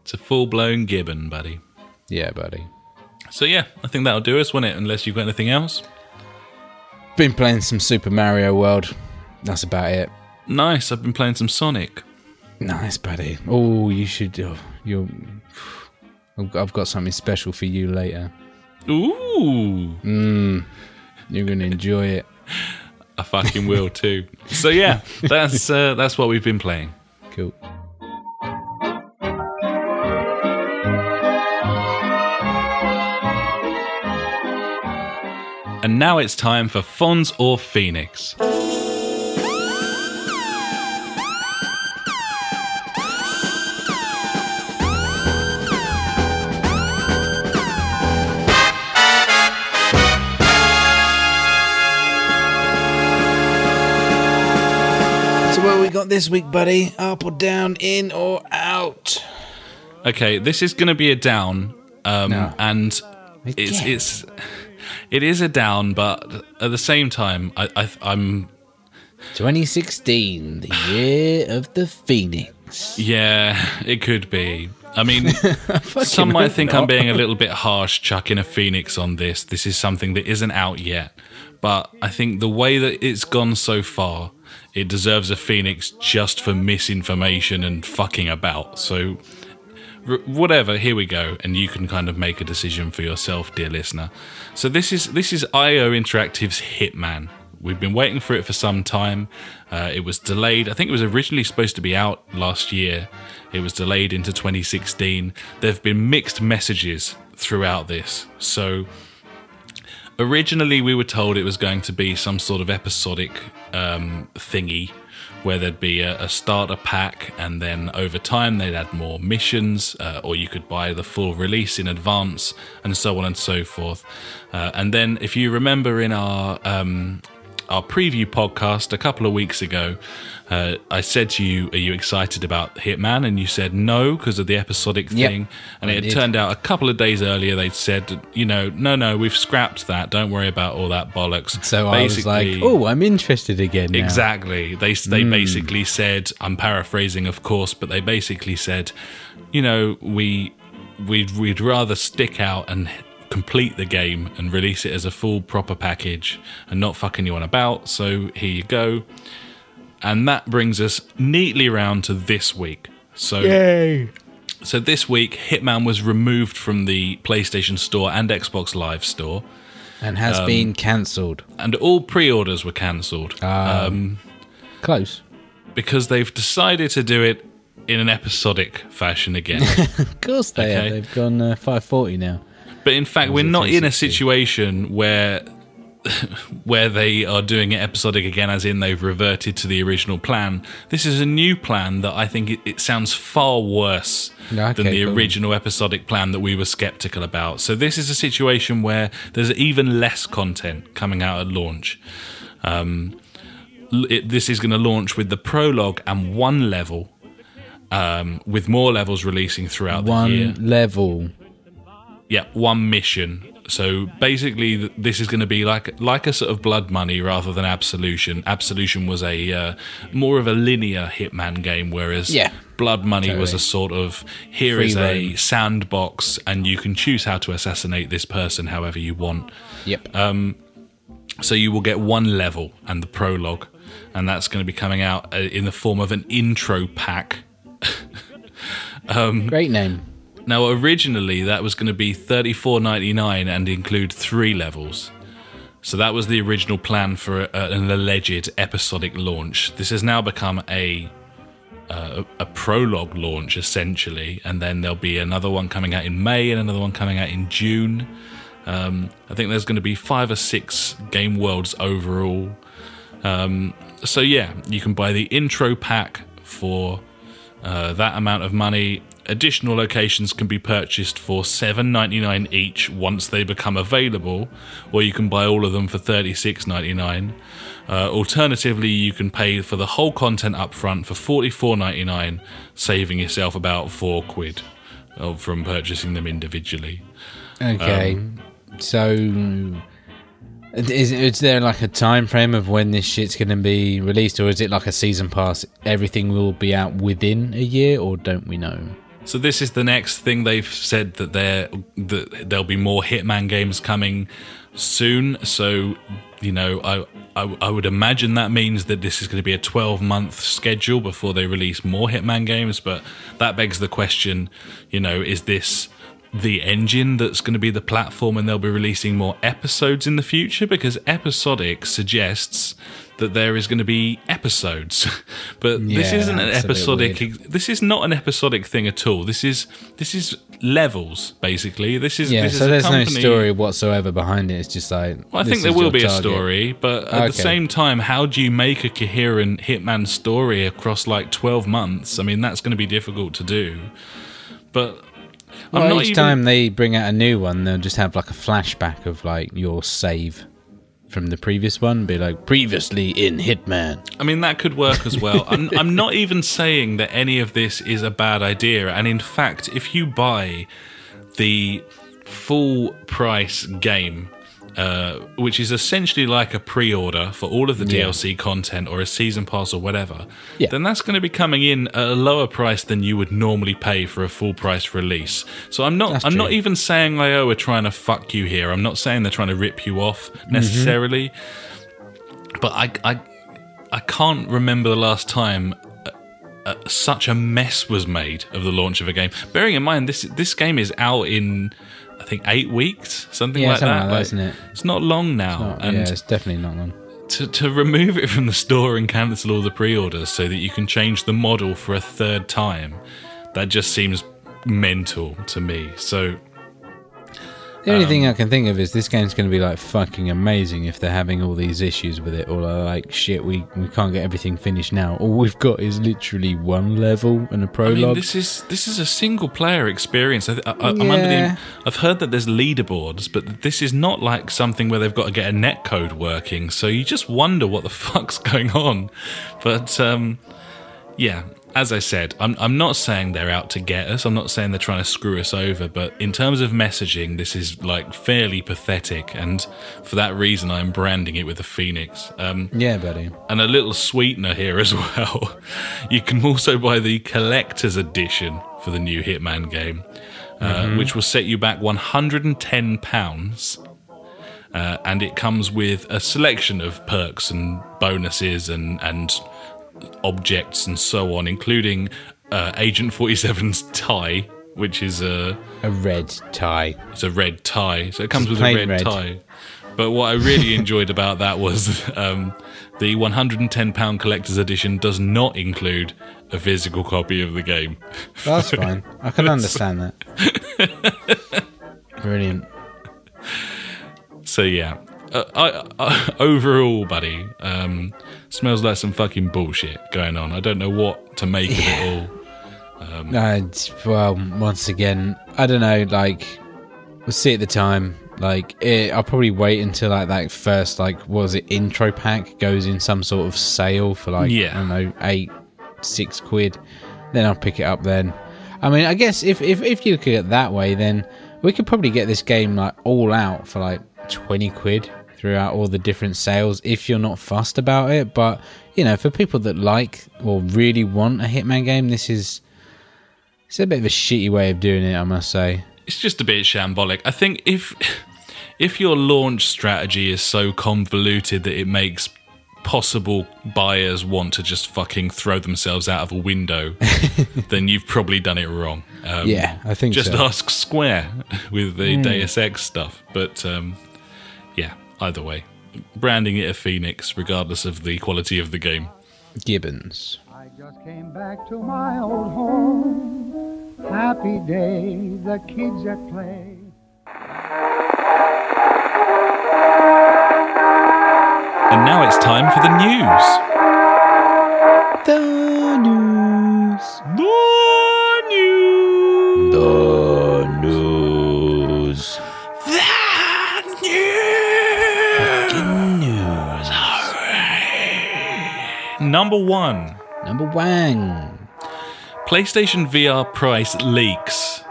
It's a full blown gibbon, buddy. Yeah, buddy. So yeah, I think that'll do us, won't it? Unless you've got anything else. Been playing some Super Mario World. That's about it. Nice. I've been playing some Sonic. Nice, buddy. Oh, you should. Oh, you're. I've got something special for you later. Ooh, mm. You're gonna enjoy it. I fucking will too. So yeah, that's uh, that's what we've been playing. Cool. And now it's time for Fons or Phoenix. Got this week, buddy? Up or down, in or out? Okay, this is going to be a down, um, No. and it's Again. it's it is a down, but at the same time, I, I I'm 2016, the year of the Phoenix. yeah, it could be. I mean, some might hope think I'm being a little bit harsh chucking a phoenix on this. This is something that isn't out yet, but I think the way that it's gone so far, it deserves a phoenix just for misinformation and fucking about. So whatever here we go and you can kind of make a decision for yourself dear listener. So this is this is io interactive's hitman. We've been waiting for it for some time. Uh, it was delayed i think it was originally supposed to be out last year. It was delayed into 2016 there have been mixed messages throughout this. So originally we were told it was going to be some sort of episodic um, thingy where there'd be a, a starter pack and then over time they'd add more missions uh, or you could buy the full release in advance and so on and so forth. Uh, and then if you remember in our um, our preview podcast a couple of weeks ago, uh, I said to you, "Are you excited about Hitman?" And you said no because of the episodic Yep, thing. And it had turned out a couple of days earlier they'd said, "You know, no, no, we've scrapped that. Don't worry about all that bollocks." So I was like, oh, I'm interested again now. Exactly. They they basically said, I'm paraphrasing, of course, but they basically said, you know, we we'd we'd rather stick out and complete the game and release it as a full proper package and not fuck anyone about. So here you go. And that brings us neatly round to this week. So Yay. so this week, Hitman was removed from the PlayStation Store and Xbox Live Store, And has Um, been cancelled. and all pre-orders were cancelled. Um, Close. because they've decided to do it in an episodic fashion again. Of course they Okay. have. They've gone uh, 540 now. But in fact, we're not in a situation where where they are doing it episodic again, as in they've reverted to the original plan. This is a new plan that I think it, it sounds far worse Yeah, than the cool. original episodic plan that we were skeptical about. So this is a situation where there's even less content coming out at launch. Um, it, this is going to launch with the prologue and one level. Um, with more levels releasing throughout the year One level. Yeah, one mission. So basically, this is going to be like like a sort of blood money rather than absolution. Absolution was a uh, more of a linear Hitman game, whereas Yeah. blood money was a sort of here Free is a sandbox, and you can choose how to assassinate this person however you want. Yep. Um, So you will get one level and the prologue, and that's going to be coming out uh, in the form of an intro pack. Great name. Now, originally that was going to be thirty four ninety nine and include three levels. So that was the original plan for a, an alleged episodic launch. This has now become a uh, a prologue launch essentially, and then there'll be another one coming out in May and another one coming out in June. Um, I think there's going to be five or six game worlds overall. Um, so yeah, you can buy the intro pack for uh, that amount of money. Additional locations can be purchased for seven ninety nine each once they become available, or you can buy all of them for thirty six ninety nine. Uh, alternatively, you can pay for the whole content up front for forty four ninety nine, saving yourself about four quid uh, from purchasing them individually. Okay. Um, so, is, is there like a time frame of when this shit's going to be released, or is it like a season pass? Everything will be out within a year, or don't we know? So this is the next thing they've said that there that there'll be more Hitman games coming soon. So you know, I, I I would imagine that means that this is going to be a 12 month schedule before they release more Hitman games. But that begs the question, you know, is this the engine that's going to be the platform and they'll be releasing more episodes in the future because episodic suggests that there is going to be episodes but this isn't an that's a bit episodic this is not an episodic thing at all this is this is levels basically this is Yeah. this So is a there's no story whatsoever behind it. It's just like. well, I think there will be a story, but at the same time, how do you make a coherent Hitman story across like 12 months? I mean, that's going to be difficult to do. But I'm Well, not each even, time they bring out a new one, they'll just have like a flashback of like your save from the previous one. Be like previously in Hitman. I mean, that could work as well. I'm, I'm not even saying that any of this is a bad idea. And in fact, if you buy the full price game, uh, which is essentially like a pre order for all of the Yeah. DLC content or a season pass or whatever, Yeah. then that's going to be coming in at a lower price than you would normally pay for a full price release. So I'm not That's I'm not even saying IO are trying to fuck you here. I'm not saying they're trying to rip you off necessarily. But I, I I can't remember the last time uh, uh, such a mess was made of the launch of a game. Bearing in mind this this game is out in I think eight weeks, something Yeah, like something that. like isn't it? It's not long now, Oh, and yeah, it's definitely not long. to to remove it from the store and cancel all the pre-orders so that you can change the model for a third time, that just seems mental to me. So The only Um, thing I can think of is this game's going to be like fucking amazing if they're having all these issues with it, or they're like shit, we we can't get everything finished now. All we've got is literally one level and a prologue. I mean, this is this is a single player experience. I, I, I'm under the, Yeah. I've heard that there's leaderboards, but this is not like something where they've got to get a netcode working. So you just wonder what the fuck's going on. But um, yeah, as I said, I'm I'm not saying they're out to get us. I'm not saying they're trying to screw us over. But in terms of messaging, this is like fairly pathetic, and for that reason, I'm branding it with a phoenix. Um, yeah, buddy. and a little sweetener here as well. You can also buy the collector's edition for the new Hitman game, uh, which will set you back £110. Uh, and it comes with a selection of perks and bonuses and, and objects and so on, including uh, Agent 47's tie, which is a. A red tie. It's a red tie, so it comes Just with a red, red. tie. But what I really enjoyed about that was um, the 110 pound collector's edition does not include a physical copy of the game. That's fine. I can understand that. Brilliant. So yeah, I, I, overall, buddy, um, smells like some fucking bullshit going on. I don't know what to make of it all. Uh, it's- well, once again, I don't know. Like, we'll see at the time. Like, it, I'll probably wait until like that first, like, what was it, intro pack goes in some sort of sale for like, Yeah. I don't know, eight, six quid. Then I'll pick it up. Then, I mean, I guess if if if you look at it that way, then we could probably get this game like all out for like twenty quid throughout all the different sales if you're not fussed about it. But you know, for people that like or really want a Hitman game, this is it's a bit of a shitty way of doing it, I must say. It's just a bit shambolic. I think if if your launch strategy is so convoluted that it makes possible buyers want to just fucking throw themselves out of a window, then you've probably done it wrong. Um, Yeah, I think just so. Ask Square with the Deus Ex stuff. But um, yeah, either way, branding it a Phoenix, regardless of the quality of the game. Gibbons. I just came back to my old home. Happy day, the kids at play. And now it's time for the news. The news. Number one. Number one. PlayStation VR price leaks.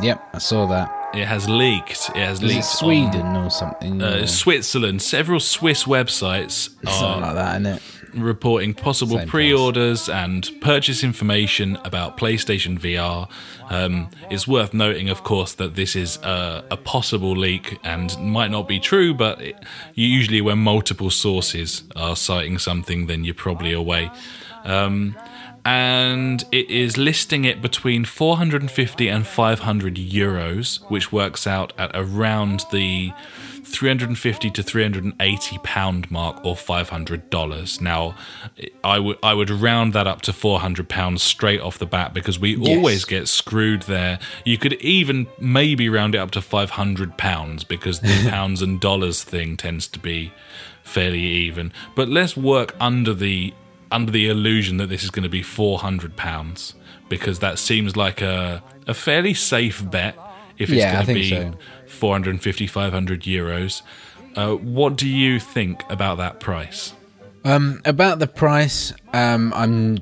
Yep, I saw that. It has leaked. It has Is it leaked. Sweden or something? uh, Switzerland. Several Swiss websites something are like that, isn't it? Reporting possible Same pre-orders and purchase information about PlayStation VR. Um, it's worth noting, of course, that this is a, a possible leak and might not be true, but it, usually when multiple sources are citing something, then you're probably away. Um, and it is listing it between 450 and 500 euros, which works out at around the 350 to 380 pound mark or 500 dollars. Now, I would I would round that up to 400 pounds straight off the bat because we always get screwed there. You could even maybe round it up to 500 pounds because the pounds and dollars thing tends to be fairly even. But let's work under the under the illusion that this is going to be 400 pounds because that seems like a a fairly safe bet if it's Yeah, going to be so. 450 500 euros. Uh, what do you think about that price? Um, about the price, um, I'm,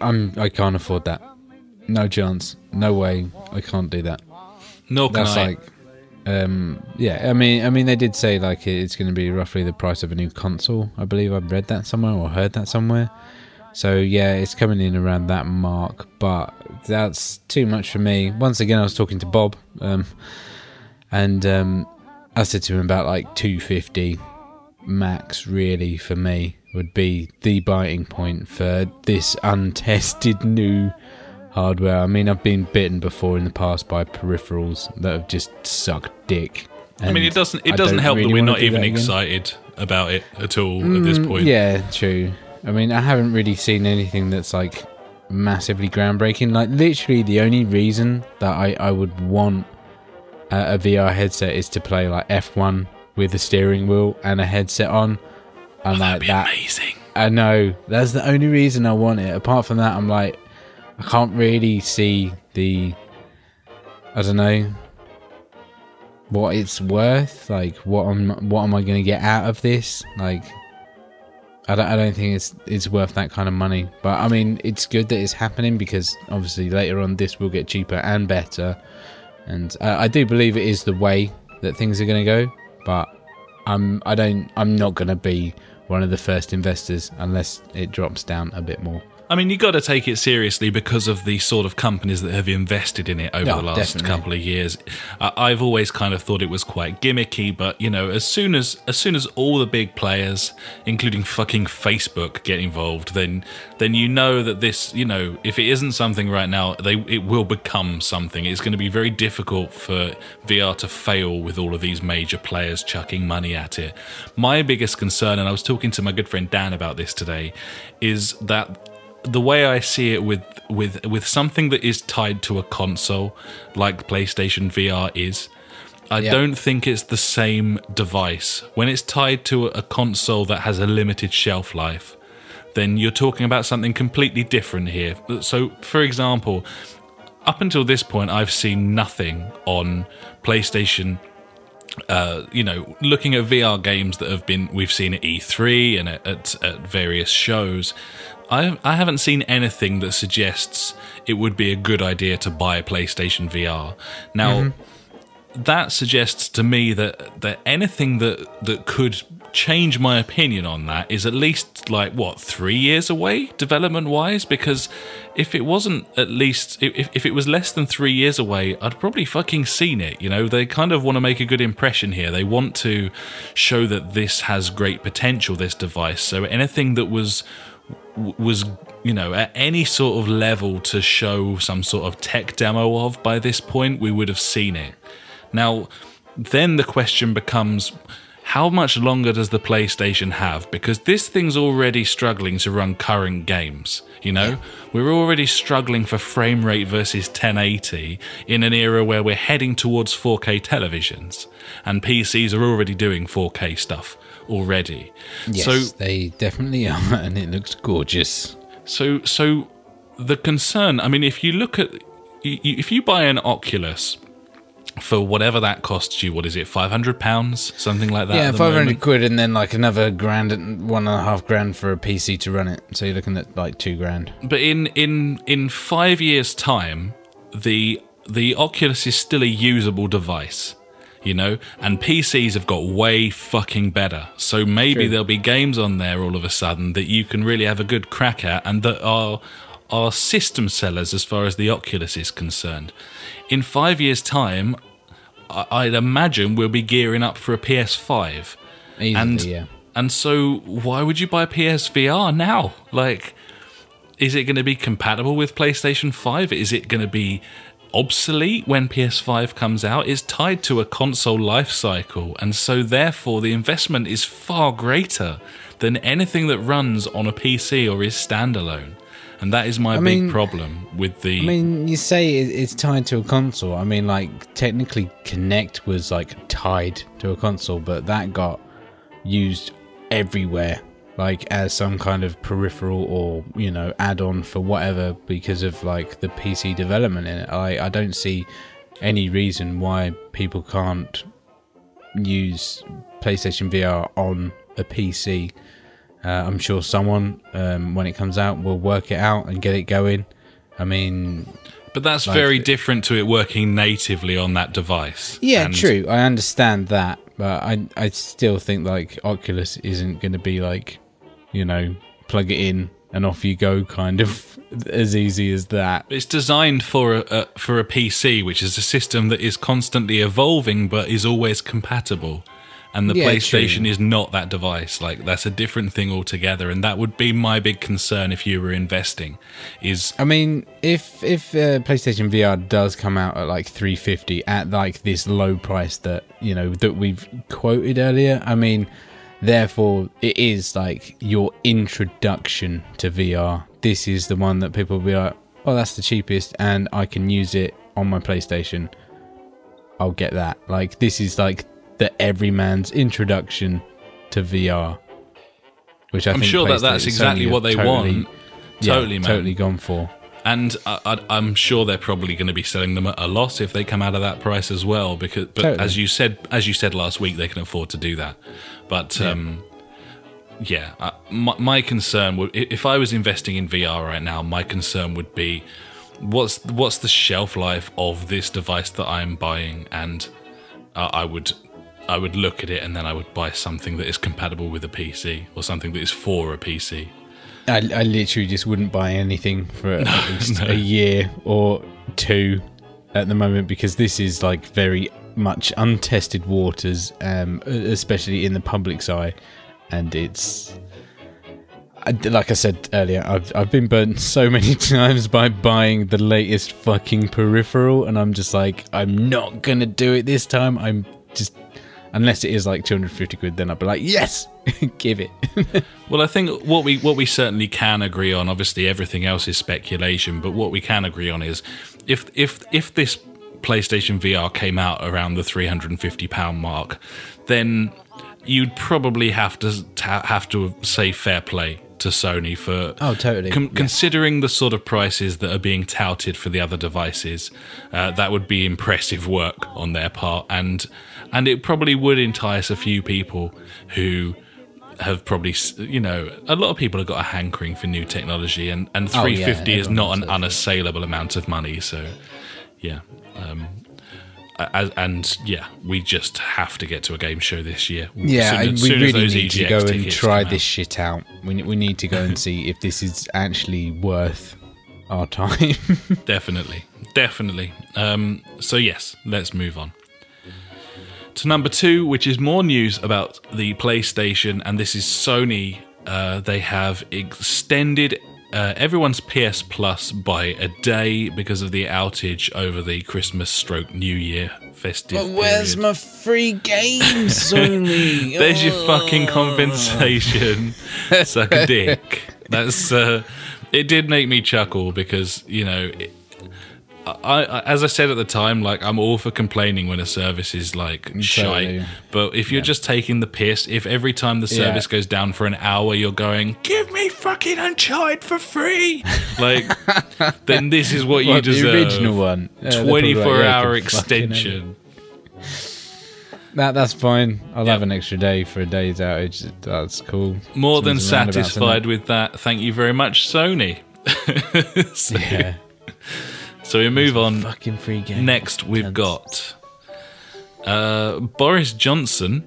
I'm, I can't afford that. No chance. No way. I can't do that. No, can That's I? like, um, yeah. I mean, I mean, they did say like it's going to be roughly the price of a new console. I believe I've read that somewhere or heard that somewhere. So yeah, it's coming in around that mark, but that's too much for me. Once again, I was talking to Bob, um, and um, I said to him about like two fifty max. Really, for me, would be the biting point for this untested new hardware. I mean, I've been bitten before in the past by peripherals that have just sucked dick. I mean, it doesn't it doesn't help really that we're not even excited about it at all at this Mm, point. Yeah, true. I mean, I haven't really seen anything that's like massively groundbreaking. Like, literally, the only reason that I, I would want a, a VR headset is to play like F1 with a steering wheel and a headset on. And oh, That'd like be that, amazing. I know that's the only reason I want it. Apart from that, I'm like, I can't really see the, I don't know, what it's worth. Like, what am what am I going to get out of this? Like, I don't I don't think it's it's worth that kind of money. But I mean, it's good that it's happening because obviously later on this will get cheaper and better. And uh, I do believe it is the way that things are going to go. But I'm I don't I'm not going to be one of the first investors unless it drops down a bit more. I mean, you got to take it seriously because of the sort of companies that have invested in it over the last definitely. couple of years. Uh, I've always kind of thought it was quite gimmicky, but you know, as soon as as soon as all the big players, including fucking Facebook, get involved, then then you know that this, you know, if it isn't something right now, they it will become something. It's going to be very difficult for VR to fail with all of these major players chucking money at it. My biggest concern, and I was talking to my good friend Dan about this today, is that the way I see it with with with something that is tied to a console like PlayStation VR is. I Yeah. don't think it's the same device. When it's tied to a console that has a limited shelf life, then you're talking about something completely different here. So, for example, up until this point, I've seen nothing on PlayStation. Uh, you know, looking at VR games that have been we've seen at E3 and at, at, at various shows, I I haven't seen anything that suggests it would be a good idea to buy a PlayStation VR. Now, mm-hmm. that suggests to me that that anything that that could change my opinion on that is at least like what three years away development wise because if it wasn't at least if, if it was less than three years away i'd probably fucking seen it you know? They kind of want to make a good impression here. They want to show that this has great potential this device. So anything that was was you know at any sort of level to show some sort of tech demo of by this point we would have seen it now then the question becomes how much longer does the PlayStation have? Because this thing's already struggling to run current games. You know, we're already struggling for frame rate versus 1080 in an era where we're heading towards 4K televisions, and PCs are already doing 4K stuff already. Yes, So they definitely are, and it looks gorgeous. so, so the concern. I mean, if you look at, if you buy an Oculus for whatever that costs you, what is it, five hundred pounds, something like that? yeah, five hundred quid, and then like another grand, and one and a half grand for a PC to run it. So you're looking at like two grand. But in in in five years' time, the the Oculus is still a usable device. You know, and PCs have got way fucking better. So maybe True. there'll be games on there all of a sudden that you can really have a good crack at, and that are are system sellers as far as the Oculus is concerned. In five years' time, I'd imagine we'll be gearing up for a PS5. Easily, and yeah. and so why would you buy a PSVR now? Like is it going to be compatible with PlayStation 5? Is it going to be obsolete when PS5 comes out? It's tied to a console life cycle, and so therefore the investment is far greater than anything that runs on a PC or is standalone. And that is my I big mean- problem with the I mean, you say it's tied to a console. I mean, like technically, Kinect was like tied to a console, but that got used everywhere, like as some kind of peripheral or you know add-on for whatever because of like the PC development in it. I I don't see any reason why people can't use PlayStation VR on a PC. Uh, I'm sure someone, um, when it comes out, will work it out and get it going. I mean, But that's Like- very different to it working natively on that device. yeah, And- true. I understand that, but I I still think like Oculus isn't going to be like, you know, plug it in and off you go, kind of as easy as that. It's designed for a, a for a PC, which is a system that is constantly evolving but is always compatible. And the Yeah, PlayStation true. is not that device. Like that's a different thing altogether. And that would be my big concern if you were investing. Is I mean, if if uh, PlayStation VR does come out at like 350 at like this low price that you know that we've quoted earlier, I mean, therefore it is like your introduction to VR. This is the one that people will be like, "Oh, that's the cheapest, and I can use it on my PlayStation." I'll get that. Like this is like the everyman's introduction to VR, which I I'm think sure that that's exactly what they totally- want. yeah, Totally, man. totally gone for. And I, I'm sure they're probably going to be selling them at a loss if they come out of that price as well. Because, but Totally. as you said, as you said last week, they can afford to do that. But um, yeah, uh, my, my concern would, if I was investing in VR right now, my concern would be what's what's the shelf life of this device that I'm buying, and uh, I would. I would look at it and then I would buy something that is compatible with a PC or something that is for a PC. I, I literally just wouldn't buy anything for at least a year or two at the moment because this is like very much untested waters, um, especially in the public's eye, and it's. Like I said earlier, I've I've been burnt so many times by buying the latest fucking peripheral, and I'm just like, I'm not gonna do it this time. I'm just, unless it is like 250 quid, then I'd be like, yes, give it. Well, I think what we what we certainly can agree on. Obviously, everything else is speculation, but what we can agree on is if if if this PlayStation VR came out around the three hundred and fifty pound mark, then you'd probably have to have to say fair play to Sony for Oh, totally. con- Yeah. considering the sort of prices that are being touted for the other devices. Uh, that would be impressive work on their part, and and it probably would entice a few people who have probably you know a lot of people have got a hankering for new technology and and Oh, yeah, 350 is not an unassailable amount of money so yeah um as, and yeah, we just have to get to a game show this year. Yeah, Soon- we really need to go and try this out. shit out. We, we need to go and see if this is actually worth our time. Definitely, definitely. Um, so yes, let's move on to number two, which is more news about the PlayStation, and this is Sony. Uh, they have extended uh, everyone's PS Plus by a day because of the outage over the Christmas stroke New Year festive. But where's period. my free games, Sony? There's your fucking compensation. Suck a dick. That's uh, it. Did make me chuckle because you know, it, I, I as I said at the time, like I'm all for complaining when a service is like mm, Totally. shite. But if you're just taking the piss, if every time the Yeah. service goes down for an hour, you're going, "Give me fucking Uncharted for free," like, then this is what you What, the original one? Yeah, like, 24 yeah, hour you can fucking have it. extension. That that's fine. I'll Yeah. have an extra day for a day's outage. That's cool. More than satisfied with that. Thank you very much, Sony. so. Yeah. So we move on. Fucking free game. Next, we've Tense. got uh, Boris Johnson,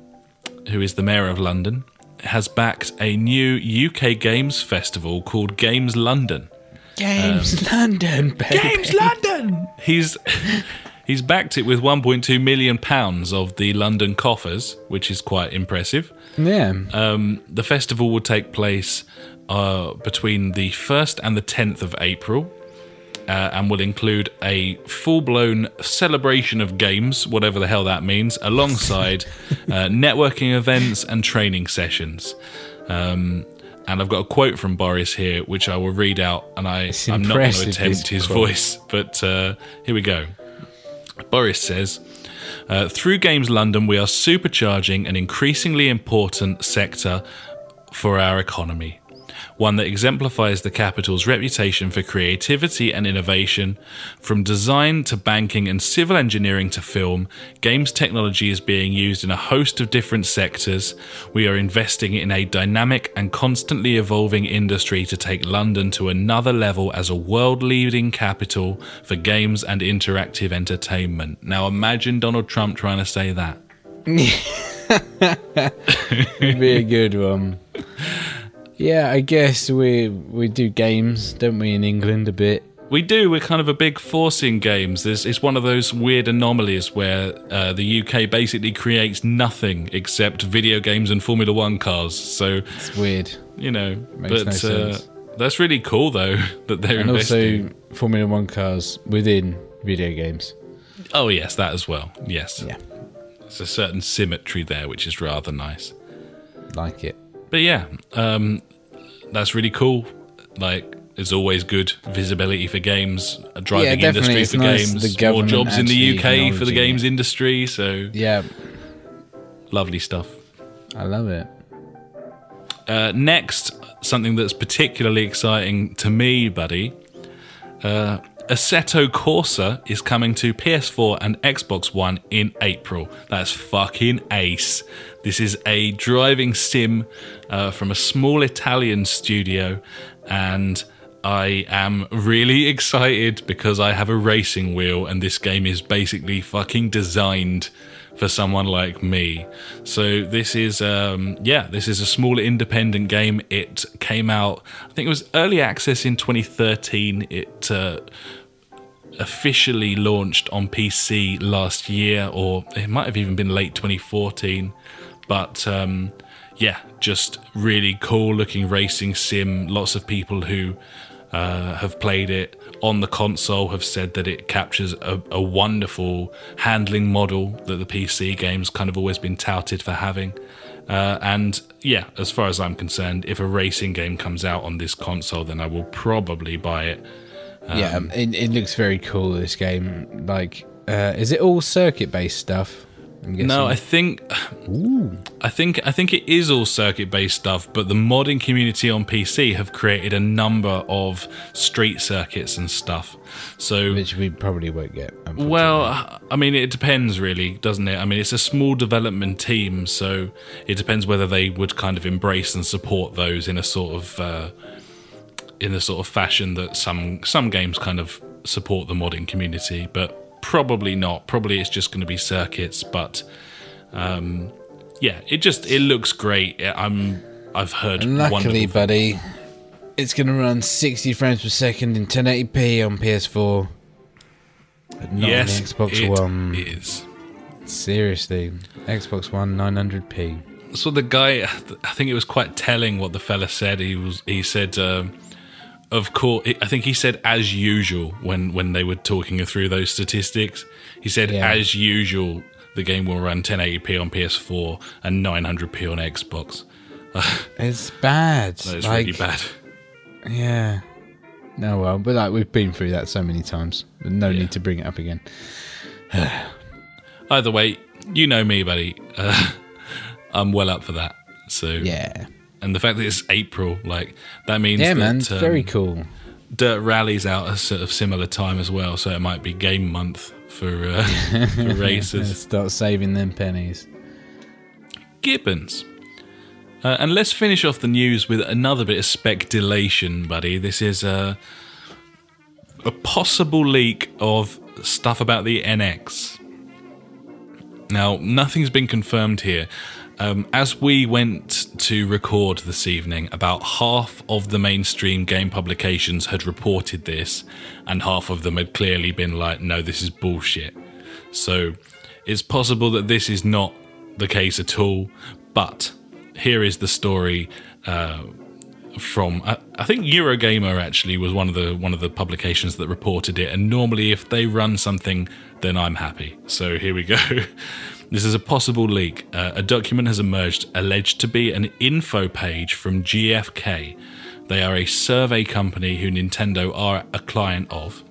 who is the mayor of London, has backed a new UK games festival called Games London. Games London, baby. Games London. He's he's backed it with 1.2 million pounds of the London coffers, which is quite impressive. Yeah. Um, the festival will take place uh, between the 1st and the 10th of April. Uh, and will include a full-blown celebration of games, whatever the hell that means, alongside uh, networking events and training sessions. Um, and I've got a quote from Boris here, which I will read out, and I, I'm not going to attempt his quote. voice, but uh, here we go. Boris says, uh, through Games London, we are supercharging an increasingly important sector for our economy. One that exemplifies the capital's reputation for creativity and innovation. From design to banking and civil engineering to film, games technology is being used in a host of different sectors. We are investing in a dynamic and constantly evolving industry to take London to another level as a world leading capital for games and interactive entertainment. Now imagine Donald Trump trying to say that. Be a good one. Yeah, I guess we we do games, don't we, in England a bit? We do. We're kind of a big force in games. There's, it's one of those weird anomalies where uh, the UK basically creates nothing except video games and Formula One cars. So It's weird. you know, Makes but no uh, sense. that's really cool though that they're And investing. also Formula One cars within video games. oh yes, that as well. Yes, Yeah. there's a certain symmetry there, which is rather nice. Like it. But yeah, um, that's really cool. Like. It's always good visibility for games, a driving definitely. industry for nice games, the more jobs in the UK for the games it. industry. So Yeah, lovely stuff. I love it. Uh, next, something that's particularly exciting to me, buddy. Uh, Assetto Corsa is coming to PS4 and Xbox One in April. That's fucking ace. This is a driving sim uh, from a small Italian studio, and I am really excited because I have a racing wheel, and this game is basically fucking designed for someone like me. So this is um yeah, this is a small independent game. It came out I think it was early access in 2013. It uh, officially launched on PC last year or it might have even been late 2014. But um yeah, just really cool looking racing sim. Lots of people who uh, have played it on the console have said that it captures a, a wonderful handling model that the PC games kind of always been touted for having. Uh, and yeah, as far as I'm concerned, if a racing game comes out on this console, then I will probably buy it. Yeah, um, it, it looks very cool. This game, like, uh, is it all circuit based stuff? I'm guessing. No, I think, I think, I think it is all circuit-based stuff. But the modding community on PC have created a number of street circuits and stuff. So which we probably won't get. Well, I mean, it depends, really, doesn't it? I mean, it's a small development team, so it depends whether they would kind of embrace and support those in a sort of uh, in the sort of fashion that some some games kind of support the modding community, but probably not. Probably it's just going to be circuits, but um, yeah, it just it looks great. I'm I've heard And luckily, buddy, it's going to run 60 frames per second in 1080p on PS4. But not yes, on Xbox it One. is. Seriously, Xbox One 900p. So the guy, I think it was quite telling what the fella said. He was he said, um, of course, I think he said as usual when when they were talking through those statistics. He said Yeah. as usual, the game will run 1080p on PS4 and 900p on Xbox. It's bad. It's like, really bad. Yeah. No, well, but like we've been through that so many times. No Yeah. need to bring it up again. Either way, you know me, buddy. Uh, I'm well up for that. So Yeah. And the fact that it's April, like that means Yeah, that, man. It's um, very cool. Dirt Rally's out a sort of similar time as well, so it might be game month for uh, for racers. Start saving them pennies. Gibbons. Uh, and let's finish off the news with another bit of speculation, buddy. This is a a possible leak of stuff about the NX. Now, nothing's been confirmed here. Um, as we went to record this evening, about half of the mainstream game publications had reported this, and half of them had clearly been like, no, this is bullshit. So it's possible that this is not the case at all, but here is the story. Uh, from I, I think Eurogamer actually was one of the one of the publications that reported it and normally if they run something then I'm happy. So here we go. this is a possible leak. Uh, a document has emerged alleged to be an info page from GFK. They are a survey company who Nintendo are a client of.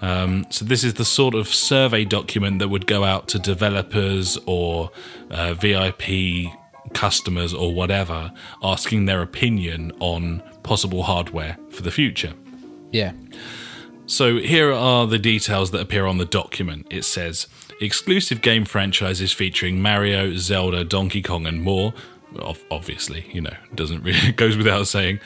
Um, so this is the sort of survey document that would go out to developers or uh, VIP customers or whatever, asking their opinion on possible hardware for the future. Yeah. So here are the details that appear on the document. It says exclusive game franchises featuring Mario, Zelda, Donkey Kong, and more. Obviously, you know, doesn't really it goes without saying.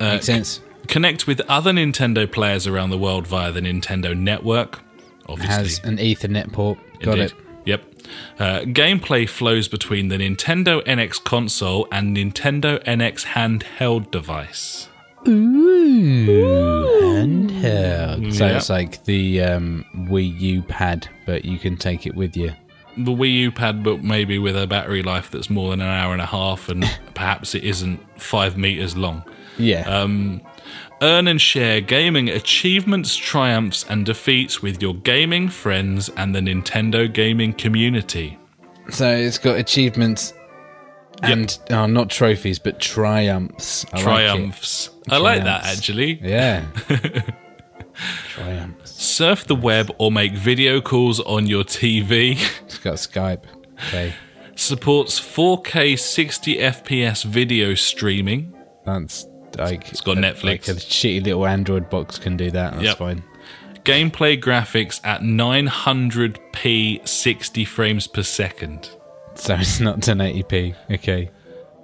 Uh, Makes sense. Connect with other Nintendo players around the world via the Nintendo Network. Obviously, Has an Ethernet port. Got Indeed. it. Yep. Uh, gameplay flows between the Nintendo NX console and Nintendo NX handheld device. Handheld. So Yeah. it's like the um, Wii U pad, but you can take it with you. The Wii U pad, but maybe with a battery life that's more than an hour and a half, and perhaps it isn't five meters long. Yeah. Um, earn and share gaming achievements, triumphs, and defeats with your gaming friends and the Nintendo gaming community. so it's got achievements and oh, not trophies, but triumphs. I like. Triumphs. I like that actually. Yeah. triumphs. Surf the web or make video calls on your TV. It's got Skype. Okay. Supports 4K 60 FPS video streaming. That's like It's got a- Netflix. Like a shitty little Android box can do that. That's Yep. fine. Gameplay graphics at 900p 60 frames per second. So it's not 1080p. Okay.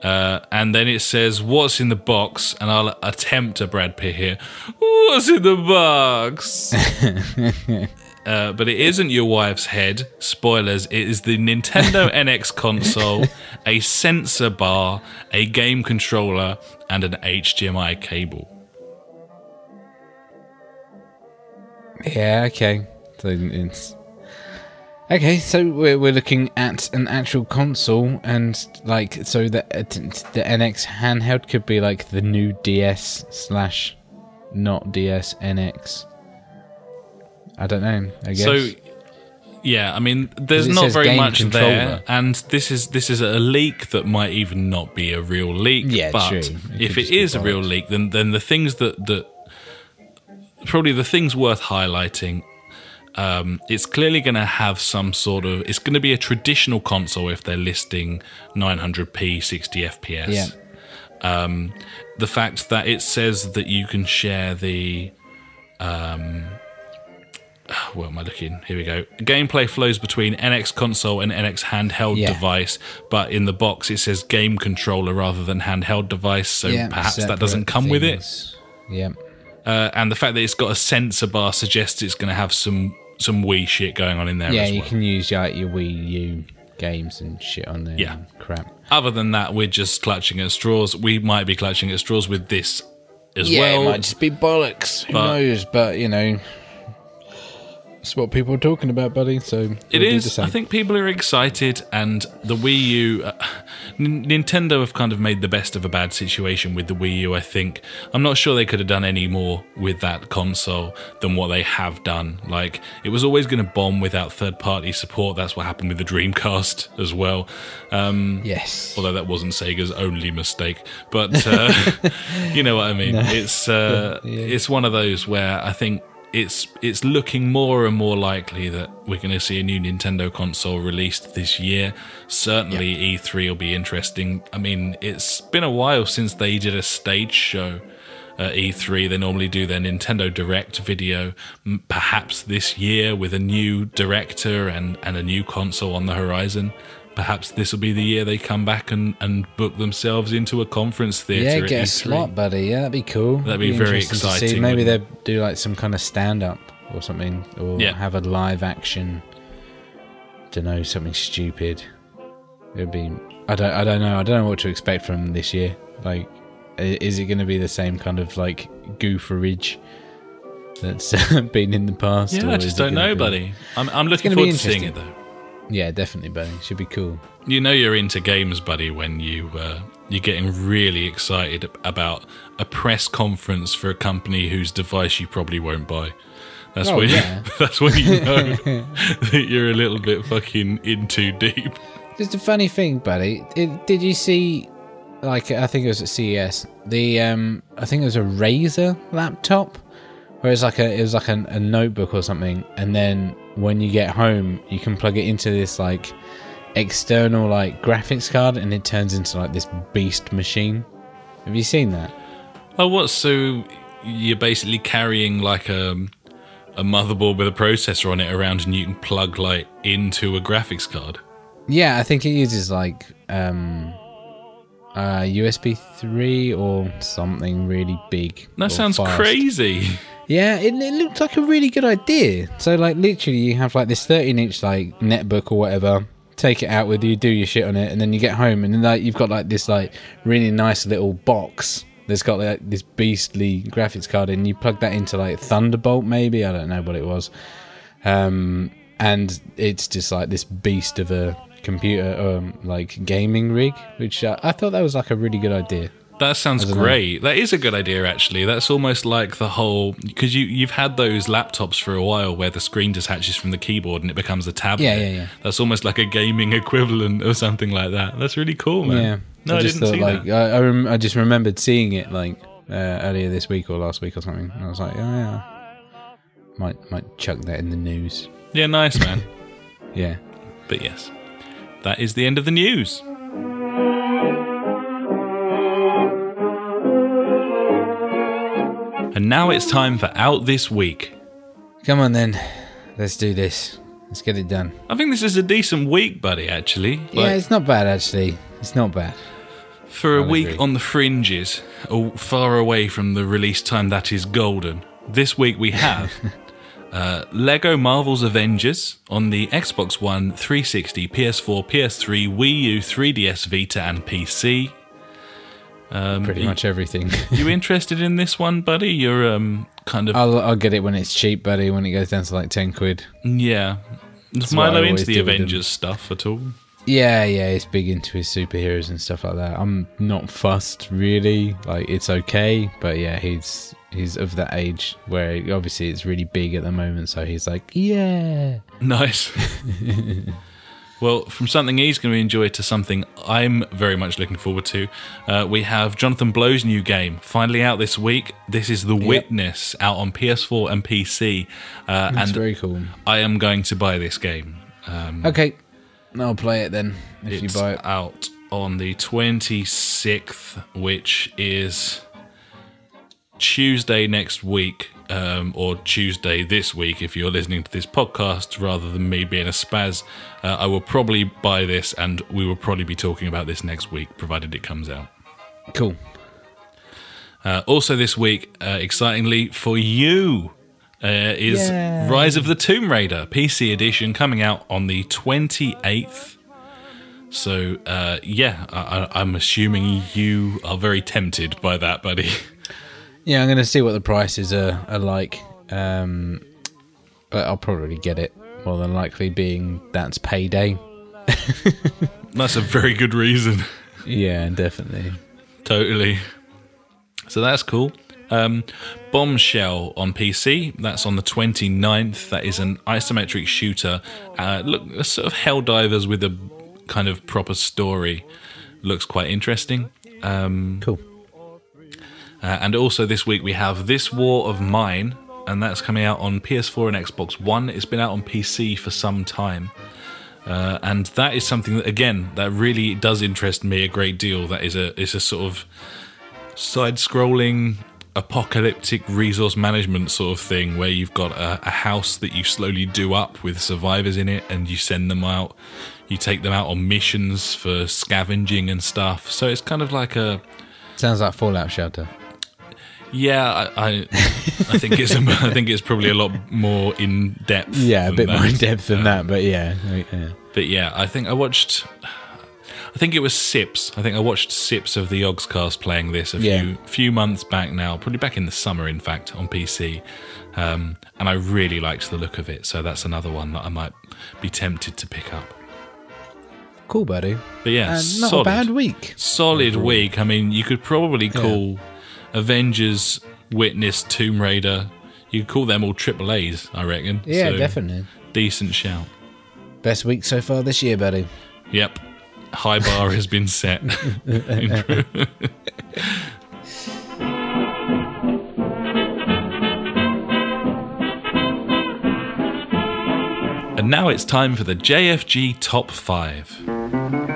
Uh, and then it says, What's in the box? And I'll attempt a Brad Pitt here. What's in the box? uh, but it isn't your wife's head. Spoilers. It is the Nintendo NX console, a sensor bar, a game controller, and an HDMI cable. Yeah. Okay. So it's okay. So we're we're looking at an actual console, and like so the uh, the NX handheld could be like the new DS slash not DS NX. I don't know. I guess. So, yeah, I mean, there's not very much controller. there, and this is this is a leak that might even not be a real leak. Yeah, but true. It if it is a real leak, then then the things that that probably the things worth highlighting. Um, it's clearly going to have some sort of. It's going to be a traditional console if they're listing 900p 60 FPS yeah, um, the fact that it says that you can share the um, where am I looking? Here we go. Gameplay flows between NX console and NX handheld Yeah. device, but in the box it says game controller rather than handheld device, so yeah, perhaps that doesn't come with it. Yeah, Uh, and the fact that it's got a sensor bar suggests it's going to have some some Wii shit going on in there yeah. as You well. can use like your Wii U games and shit on there. Yeah. crap. Other than that, we're just clutching at straws. We might be clutching at straws with this as yeah, well. it might just be bollocks. Who knows? But you know, it's what people are talking about, buddy. So It we'll do the is. I think people are excited, and the Wii U. Uh, N- Nintendo have kind of made the best of a bad situation with the Wii U. I think. I'm not sure they could have done any more with that console than what they have done. Like it was always going to bomb without third-party support. That's what happened with the Dreamcast as well. Um, Yes. although that wasn't Sega's only mistake. But uh, you know what I mean. It's uh, it's one of those where I think it's it's looking more and more likely that we're going to see a new Nintendo console released this year. Certainly, E3 will be interesting. I mean, it's been a while since they did a stage show. At E3, they normally do their Nintendo Direct video, perhaps this year with a new director and, and a new console on the horizon. Perhaps this will be the year they come back and, and book themselves into a conference theatre. Yeah, get a E3. slot, buddy. Yeah, that'd be cool. That'd be very to see. exciting, Maybe they'd do like some kind of stand up or something, or Yeah. have a live action. Don't know, something stupid. It'd be. I don't. I don't know. I don't know what to expect from this year. Like, is it going to be the same kind of like gooferage that's been in the past? Yeah, I just don't know, be- buddy. I'm, I'm looking forward to seeing it, though. Yeah, definitely, buddy. Should be cool. You know you're into games, buddy, when you uh, you're getting really excited about a press conference for a company whose device you probably won't buy. That's Oh, when yeah. that's when you know that you're a little bit fucking in too deep. Just a funny thing, buddy. It, did you see, like, I think it was at CES. The um, I think it was a Razer laptop, where it's like a it was like a, a notebook or something, and then when you get home, you can plug it into this like external like graphics card, and it turns into like this beast machine. Have you seen that? Oh, what? So you're basically carrying like a a motherboard with a processor on it around, and you can plug like into a graphics card. Yeah, I think it uses like um, uh, USB three or something really big. That sounds fast. crazy. Yeah, it, it looked like a really good idea. So, like, literally, you have like this 13 inch like netbook or whatever. Take it out with you, do your shit on it, and then you get home, and then like you've got like this like really nice little box that's got like this beastly graphics card, and you plug that into like Thunderbolt, maybe I don't know what it was, um, and it's just like this beast of a computer, um, like gaming rig, which uh, I thought that was like a really good idea. That sounds don't know. great. That is a good idea, actually. That's almost like the whole because you you've had those laptops for a while where the screen detaches from the keyboard and it becomes a tablet. Yeah, yeah, yeah. That's almost like a gaming equivalent or something like that. That's really cool, man. Yeah. No, I, just didn't see like that. I, I, rem- I just remembered seeing it like uh, earlier this week or last week or something. And I was like, oh yeah, might might chuck that in the news. Yeah, nice, man. Yeah. but yes, that is the end of the news. And now it's time for Out This Week. Come on then, let's do this. Let's get it done. I think this is a decent week, buddy, actually. yeah, it's not bad actually. It's not bad. for a I'll week agree. on the fringes, far away from the release time that is golden, this week we have uh, Lego Marvel's Avengers on the Xbox One, 360, PS4, PS3, Wii U, 3DS Vita, and PC. Um, Pretty much everything. You interested in this one, buddy? You're um kind of I'll I'll get it when it's cheap, buddy. When it goes down to like ten quid. yeah. Is Milo into the do with them. Avengers stuff at all? Yeah, yeah, he's big into his superheroes and stuff like that. I'm not fussed really. Like it's okay, but yeah, he's he's of that age where obviously it's really big at the moment. So he's like, yeah. Nice. well, from something he's going to enjoy to something I'm very much looking forward to, uh, we have Jonathan Blow's new game finally out this week. This is The Witness out on PS4 and PC. Uh, That's and very cool. I am going to buy this game. Um, Okay, I'll play it then if it's you buy it. out on the 26th, which is Tuesday next week, um, or Tuesday this week if you're listening to this podcast rather than me being a spaz. Uh, I will probably buy this and we will probably be talking about this next week, provided it comes out. Cool. Uh, also, this week, uh, excitingly for you, uh, is Yay. Rise of the Tomb Raider PC edition coming out on the 28th. So, uh, yeah, I, I'm assuming you are very tempted by that, buddy. Yeah, I'm going to see what the prices are, are like. Um, but I'll probably get it more than likely, being that's payday. That's a very good reason. Yeah, definitely. Totally. So that's cool. Um, Bombshell on PC. That's on the 29th. That is an isometric shooter. Uh, look, a sort of Helldivers with a kind of proper story. Looks quite interesting. Um, Cool. Uh, and also this week we have This War of Mine, and that's coming out on PS4 and Xbox One. It's been out on PC for some time. Uh, and that is something that, again, that really does interest me a great deal. That is a is a sort of side-scrolling apocalyptic resource management sort of thing, where you've got a, a house that you slowly do up with survivors in it, and you send them out. You take them out on missions for scavenging and stuff. So it's kind of like a Sounds like Fallout Shelter. Yeah, I, I, I think it's I think it's probably a lot more in depth. Yeah, a bit that. more in depth than Um, that, but yeah. yeah. But yeah, I think I watched. I think it was Sips. I think I watched Sips of the Yogscast playing this a Yeah. few few months back now, probably back in the summer, in fact, on PC. Um, and I really liked the look of it, so that's another one that I might be tempted to pick up. Cool, buddy. But yeah, Uh, not solid, a bad week. solid week. I mean, you could probably call Avengers, Witness, Tomb Raider. You could call them all triple A's, I reckon. Yeah, So, definitely. Decent shout. Best week so far this year, buddy. Yep. High bar has been set. and now it's time for the JFG Top 5.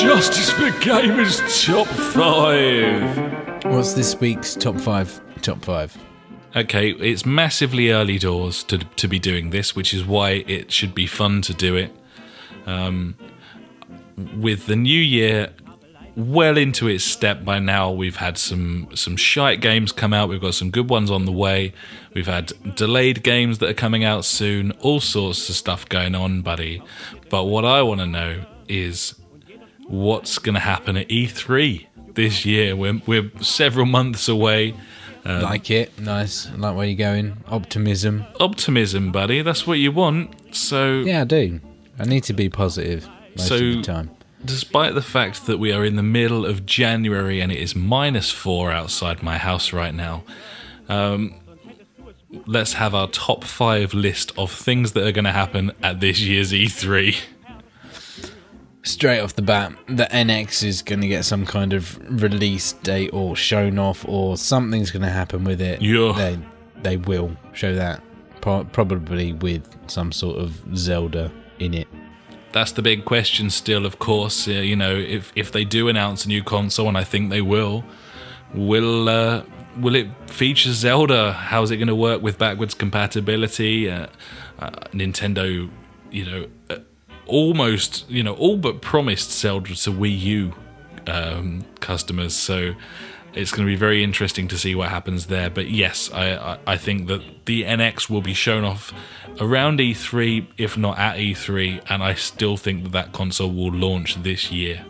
Justice for Gamers Top 5. What's this week's top five? Top five. Okay, it's massively early doors to to be doing this, which is why it should be fun to do it. Um, with the new year well into its step by now, we've had some some shite games come out. We've got some good ones on the way. We've had delayed games that are coming out soon. All sorts of stuff going on, buddy. But what I want to know is what's going to happen at E3 this year. We're we're several months away. like it. Nice. I like where you're going. Optimism. optimism, buddy. That's what you want. So, Yeah, I do. I need to be positive most So- of the time. despite the fact that we are in the middle of January and it is minus four outside my house right now, um, let's have our top five list of things that are going to happen at this year's E E3. Straight off the bat, the NX is going to get some kind of release date or shown off, or something's going to happen with it. Yeah. They, they will show that. Pro- probably with some sort of Zelda in it. That's the big question still, of course. Uh, you know, if, if they do announce a new console, and I think they will, will uh, will it feature Zelda? How's it going to work with backwards compatibility? Uh, uh, Nintendo, you know, uh, almost, you know, all but promised Zelda to Wii U um, customers. So it's going to be very interesting to see what happens there. But yes, I, I, I think that the NX will be shown off around E3, if not at E3, and I still think that that console will launch this year.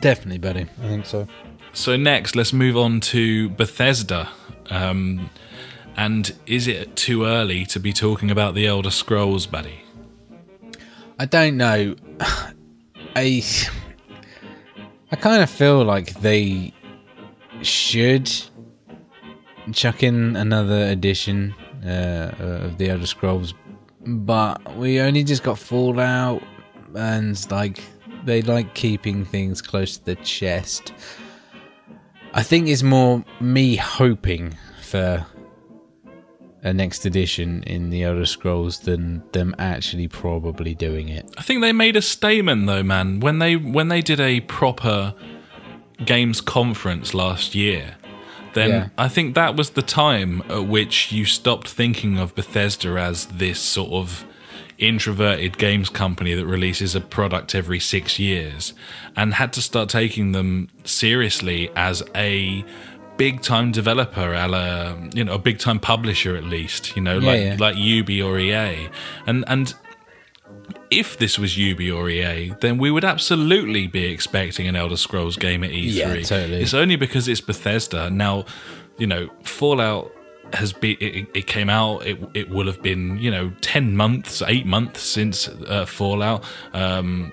Definitely, buddy. I think so. So next, let's move on to Bethesda. Um, and is it too early to be talking about the Elder Scrolls, buddy? I don't know. I I kind of feel like they should chuck in another edition uh, of the Elder Scrolls, but we only just got Fallout, and like they like keeping things close to the chest. I think it's more me hoping for a next edition in the Elder Scrolls than them actually probably doing it. I think they made a statement though, man. When they when they did a proper games conference last year, then Yeah. I think that was the time at which you stopped thinking of Bethesda as this sort of introverted games company that releases a product every 6 years and had to start taking them seriously as a big time developer a la, you know a big time publisher at least you know Yeah, like yeah. like Ubi or EA and and if this was Ubi or EA, then we would absolutely be expecting an Elder Scrolls game at E3. Yeah, totally. It's only because it's Bethesda. Now, you know, Fallout has been it, it came out it it will have been you know 10 months 8 months since uh, Fallout um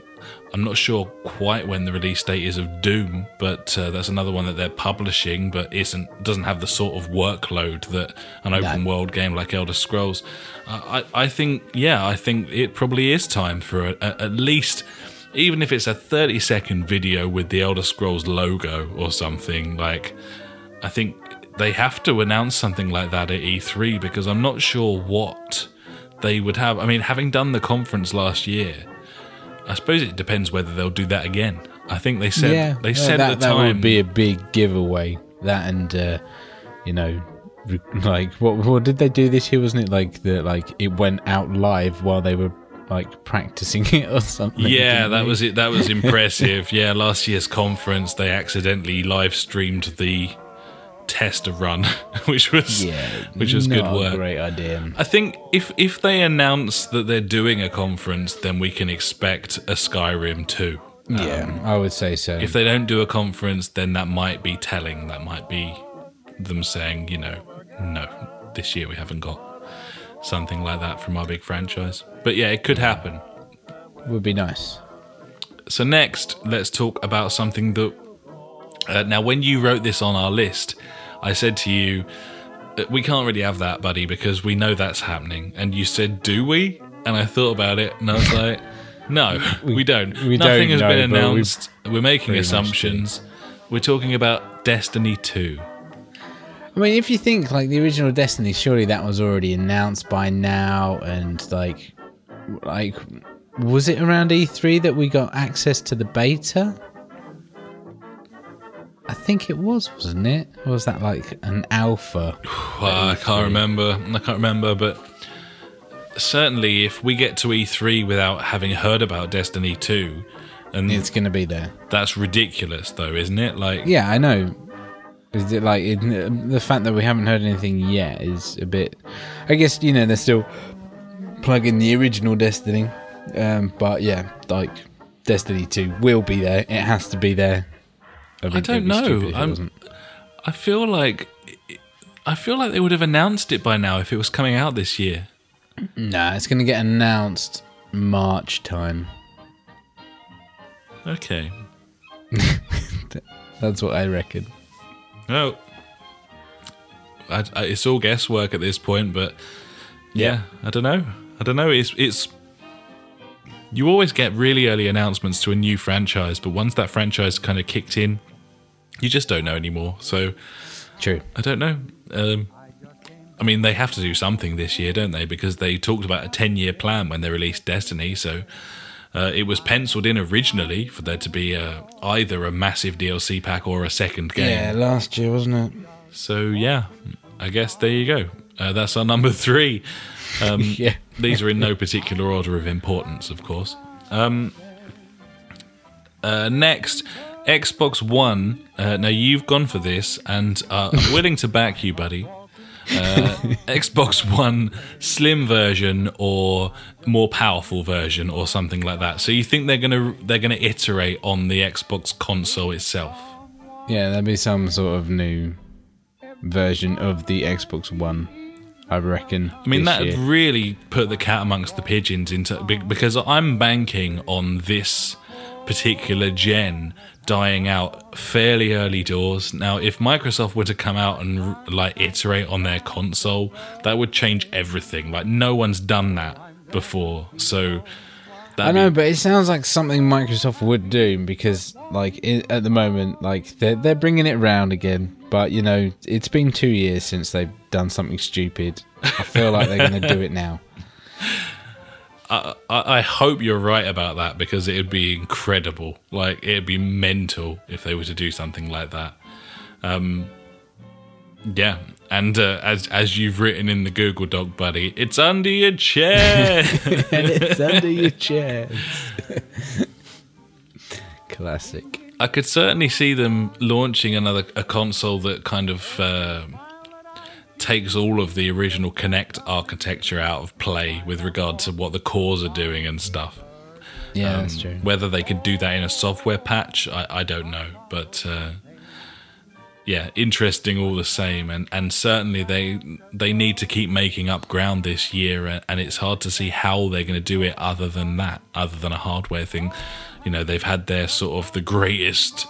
I'm not sure quite when the release date is of Doom, but uh, that's another one that they're publishing, but isn't doesn't have the sort of workload that an open world game like Elder Scrolls. Uh, I I think yeah, I think it probably is time for a, a, at least, even if it's a 30 second video with the Elder Scrolls logo or something like. I think they have to announce something like that at E3 because I'm not sure what they would have. I mean, having done the conference last year. I suppose it depends whether they'll do that again. I think they said yeah, they yeah, said that, at the that time would be a big giveaway. That and uh, you know, like what what did they do this year? Wasn't it like the like it went out live while they were like practicing it or something? Yeah, that they? was it. That was impressive. yeah, last year's conference they accidentally live streamed the test a run, which was yeah, which was good work. Great idea. I think if if they announce that they're doing a conference, then we can expect a Skyrim too. yeah, I would say so. If they don't do a conference, then that might be telling. That might be them saying, you know, no, this year we haven't got something like that from our big franchise. But yeah, it could happen. would be nice. So next, let's talk about something that. Uh, now, when you wrote this on our list, I said to you, uh, "We can't really have that, buddy, because we know that's happening." And you said, "Do we?" And I thought about it, and I was like, "No, we, don't. we Nothing don't has know, been announced. We're making pretty much do. assumptions. We're talking about Destiny Two. I mean, if you think like the original Destiny, surely that was already announced by now, and like, like, was it around E3 that we got access to the beta? I think it was, wasn't it? Or was that like an alpha? Well, I can't remember. I can't remember, but certainly, if we get to E3 without having heard about Destiny Two, and It's going to be there. That's ridiculous, though, isn't it? Like, Yeah, I know. Is it like it, the fact that we haven't heard anything yet is a bit? I guess you know they're still plugging the original Destiny, um, but yeah, like Destiny Two will be there. It has to be there. I, I don't know. I feel like I feel like they would have announced it by now if it was coming out this year. Nah, it's going to get announced March time. Okay. That's what I reckon. No. I, I, it's all guesswork at this point, but yeah, I don't know. I don't know. It's it's. You always get really early announcements to a new franchise, but once that franchise kind of kicked in, you just don't know anymore. So True. I don't know. Um, I mean, they have to do something this year, don't they? Because they talked about a 10 year plan when they released Destiny. So uh, it was penciled in originally for there to be uh, either a massive DLC pack or a second game. Yeah, last year wasn't it? So yeah, I guess there you go. Uh, that's our number three. Um, Yeah. These are in no particular order of importance, of course. Um, uh, next, Xbox One. Uh, now you've gone for this, and uh, I'm willing to back you, buddy. Uh, Xbox One slim version or more powerful version or something like that. So you think they're gonna they're gonna iterate on the Xbox console itself? Yeah, there'd be some sort of new version of the Xbox One. I reckon. I mean, that year. really put the cat amongst the pigeons into because I'm banking on this particular gen dying out fairly early doors. Now, if Microsoft were to come out and like iterate on their console, that would change everything. Like no one's done that before, so. I know, be- but it sounds like something Microsoft would do because, like, i at the moment, like they're they're bringing it round again. But you know, it's been two years since they've done something stupid. I feel like they're going to do it now. I, I hope you're right about that because it would be incredible. Like it'd be mental if they were to do something like that. Um, yeah, and uh, as as you've written in the Google Doc, buddy, it's under your chair. and it's under your chairs. Classic. I could certainly see them launching another a console that kind of uh, takes all of the original Kinect architecture out of play with regard to what the cores are doing and stuff. Yeah, that's Um, true. Whether they could do that in a software patch, I, I don't know. But uh, yeah, interesting all the same. And, and certainly they they need to keep making up ground this year. And, and it's hard to see how they're going to do it other than that, other than a hardware thing. You know, they've had their sort of the greatest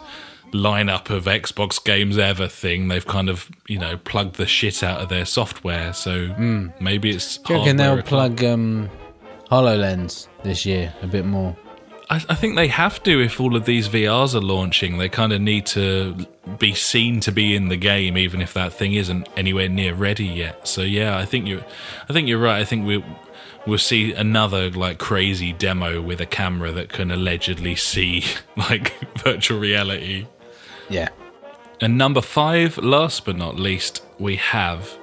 lineup of Xbox games ever thing. They've kind of you know plugged the shit out of their software. So maybe it's. Do you reckon they'll plug um, HoloLens this year a bit more? I, I think they have to if all of these VRs are launching. They kind of need to be seen to be in the game, even if that thing isn't anywhere near ready yet. So yeah, I think you, I think you're right. I think we we'll see another like crazy demo with a camera that can allegedly see like virtual reality. Yeah. And number five, last but not least, we have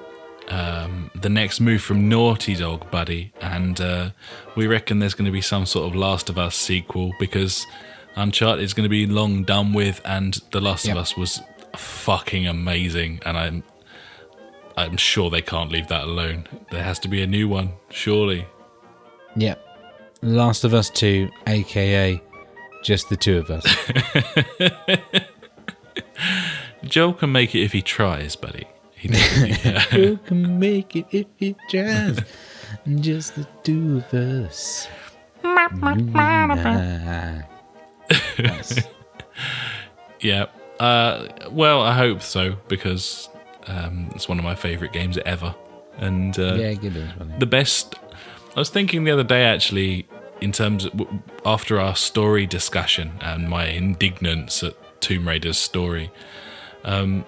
um, the next move from Naughty Dog, buddy. And uh, we reckon there's going to be some sort of Last of Us sequel because Uncharted is going to be long done with, and The Last Yep. of Us was fucking amazing. And I'm, I'm sure they can't leave that alone. There has to be a new one, surely. Yeah. Last of Us 2, aka just the two of us. Joel can make it if he tries, buddy. He Who can make it if he tries? Just the two of us. Nice. Yeah. Uh, well, I hope so because um, it's one of my favorite games ever, and uh, yeah, good well. the best. I was thinking the other day actually, in terms of after our story discussion and my indignance at Tomb Raider's story, um,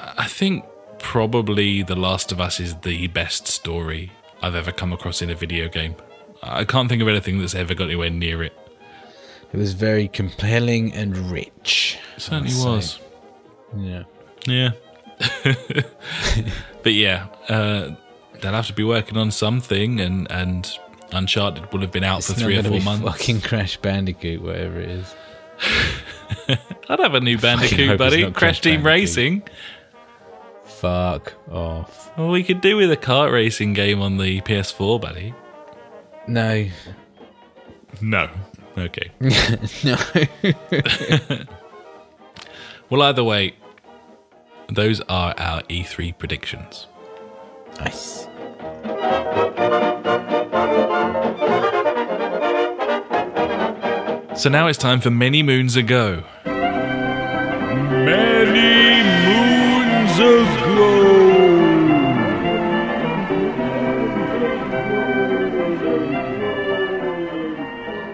I think probably The Last of Us is the best story I've ever come across in a video game. I can't think of anything that's ever got anywhere near it. It was very compelling and rich. It certainly was. Yeah. Yeah. but yeah, uh, they'll have to be working on something, and, and Uncharted will have been out It's for three or four months. Fucking Crash Bandicoot, whatever it is. I'd have a new Bandicoot, buddy. Crash Team Bandicoot. Racing. Fuck off. Well, we could do with a kart racing game on the PS4, buddy. No. No. Okay. no. Well, either way, those are our E3 predictions. nice. So now it's time for Many Moons Ago. Many Moons Ago.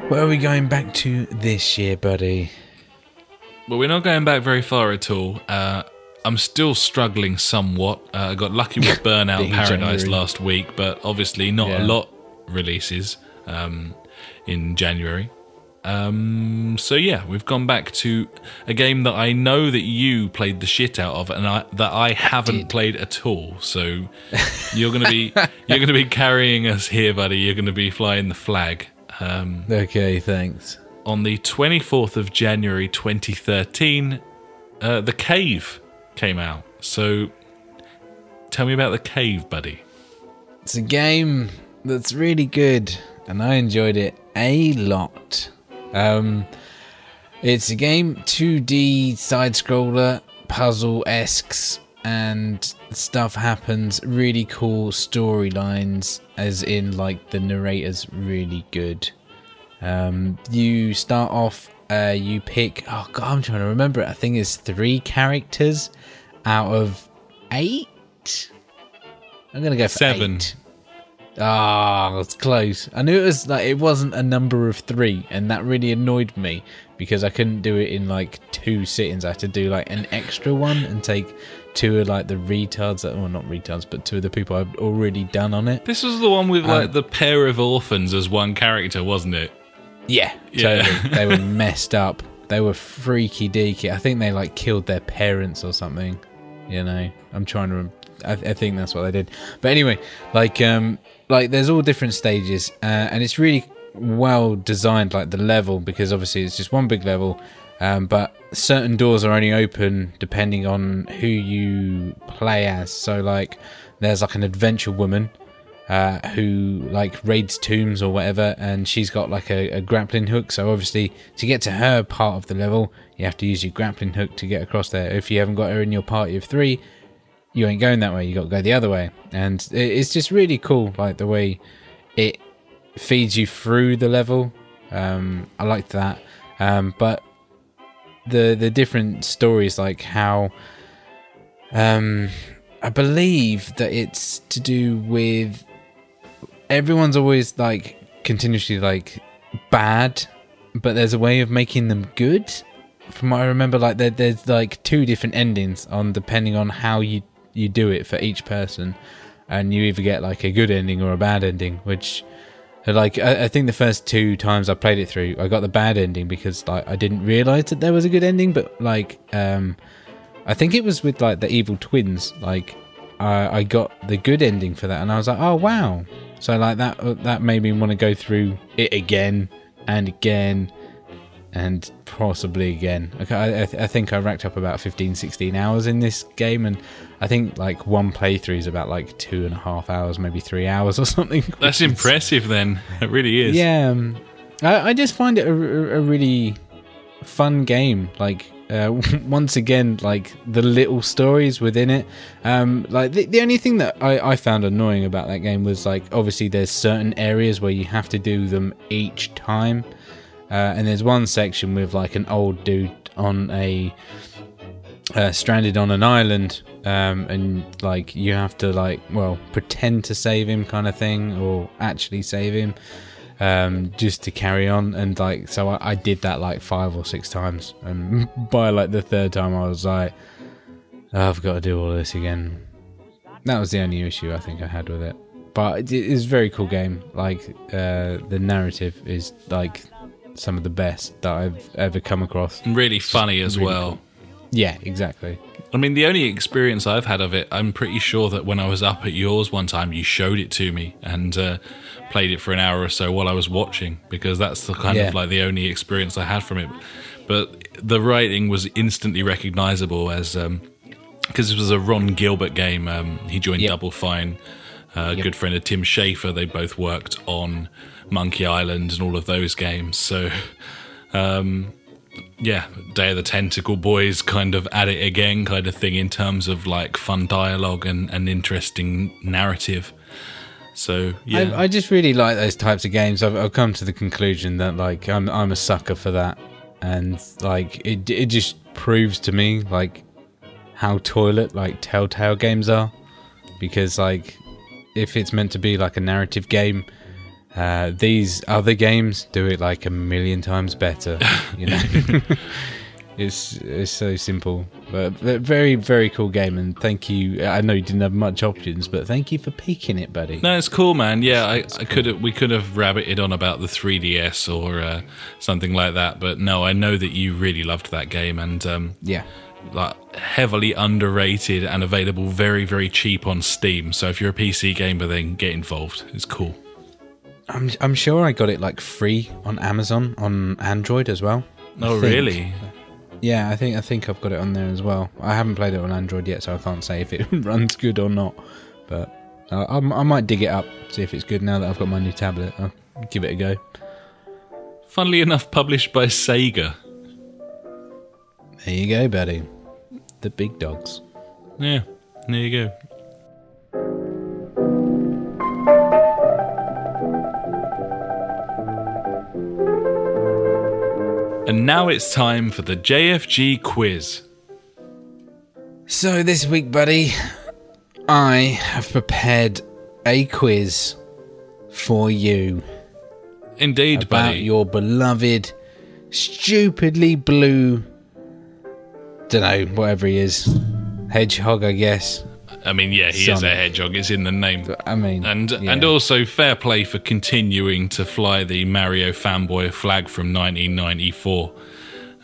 Where are we going back to this year, buddy? Well, we're not going back very far at all. Uh, I'm still struggling somewhat. Uh, I got lucky with Burnout Paradise January. last week, but obviously not a lot releases um, in January. Um, so yeah, we've gone back to a game that I know that you played the shit out of, and I, that I haven't played at all. So you're gonna be you're gonna be carrying us here, buddy. You're gonna be flying the flag. Um, Okay, thanks. on the 24th of January 2013, uh, The Cave came out. So tell me about The Cave, buddy. It's a game that's really good, and I enjoyed it a lot. Um, it's a game 2D side scroller puzzle esque, and stuff happens. Really cool storylines, as in like the narrator's really good. Um, you start off, uh, you pick. Oh god, I'm trying to remember it. I think it's three characters out of eight. I'm gonna go for Seven. eight. Ah, it's close. I knew it was like it wasn't a number of three, and that really annoyed me because I couldn't do it in like two sittings. I had to do like an extra one and take two of like the retards, that, well, not retards, but two of the people I've already done on it. This was the one with like Um, the pair of orphans as one character, wasn't it? Yeah, Yeah. totally. they were messed up. They were freaky deaky. I think they like killed their parents or something. You know, I'm trying to. I, I think that's what they did. But anyway, like, um, like there's all different stages, uh, and it's really well designed. Like the level, because obviously it's just one big level, um, but certain doors are only open depending on who you play as. So like, there's like an adventure woman uh, who like raids tombs or whatever, and she's got like a, a grappling hook. So obviously, to get to her part of the level, you have to use your grappling hook to get across there. If you haven't got her in your party of three, you ain't going that way. You got to go the other way, and it's just really cool, like the way it feeds you through the level. Um, I liked that, um, but the the different stories, like how um, I believe that it's to do with everyone's always like continuously like bad, but there's a way of making them good. From what I remember, like there, there's like two different endings on depending on how you you do it for each person, and you either get like a good ending or a bad ending. Which, like, I, I think the first two times I played it through, I got the bad ending because like I didn't realize that there was a good ending, but like um I think it was with like the evil twins. Like, I I got the good ending for that, and I was like, oh wow. So like that uh, that made me want to go through it again and again and possibly again. Okay, I, I, I think I racked up about 15, 16 hours in this game, and I think like one playthrough is about like two and a half hours, maybe three hours or something. That's impressive. Then it really is. Yeah, um, I, I just find it a, a- a really fun game. Like uh, once again, like the little stories within it. Um, like the, the only thing that I, I found annoying about that game was like obviously there's certain areas where you have to do them each time, uh, and there's one section with like an old dude on a uh, stranded on an island um, and like you have to like well pretend to save him kind of thing or actually save him um, just to carry on. And like so I, I did that like five or six times. And by like the third time I was like "Oh, I've got to do all this again. That was the only issue I think I had with it. But it is a very cool game. Like uh, the narrative is like some of the best that I've ever come across And really funny as really well. cool. yeah exactly I mean, the only experience I've had of it, I'm pretty sure that when I was up at yours one time, you showed it to me and uh, played it for an hour or so while I was watching, because that's the kind Yeah. of like the only experience I had from it. But the writing was instantly recognizable as because it was a Ron Gilbert game. Um, he joined Yep. Double Fine. Uh, a good friend of Tim Schafer. They both worked on Monkey Island and all of those games. So, um, yeah, Day of the Tentacle Boys kind of at it again, kind of thing in terms of like fun dialogue and, and interesting narrative. So yeah, I, I just really like those types of games. I've, I've come to the conclusion that like I'm I'm a sucker for that, and like it it just proves to me like how toilet like Telltale games are, because like if it's meant to be like a narrative game, uh, these other games do it like a million times better. You know, it's it's so simple, but, but very very cool game. And thank you. I know you didn't have much options, but thank you for picking it, buddy. No, it's cool, man. Yeah, I, I could have we could have rabbited on about the 3DS or uh, something like that, but no, I know that you really loved that game and um, Yeah. like heavily underrated and available very very cheap on Steam. So if you're a PC gamer, then get involved. It's cool. I'm I'm sure I got it like free on Amazon on Android as well. I Oh, really? Yeah, I think I think I've got it on there as well. I haven't played it on Android yet, so I can't say if it runs good or not. But uh, I, I might dig it up, see if it's good now that I've got my new tablet. I'll give it a go. Funnily enough, published by Sega. There you go, buddy. The big dogs. Yeah. There you go. And now it's time for the JFG quiz. So this week, buddy, I have prepared a quiz for you Indeed, buddy. about buddy. your beloved, stupidly blue, don't know, whatever he is, hedgehog, I guess. I mean, yeah, he is a hedgehog. It's in the name. I mean, And yeah. and also fair play for continuing to fly the Mario fanboy flag from 1994,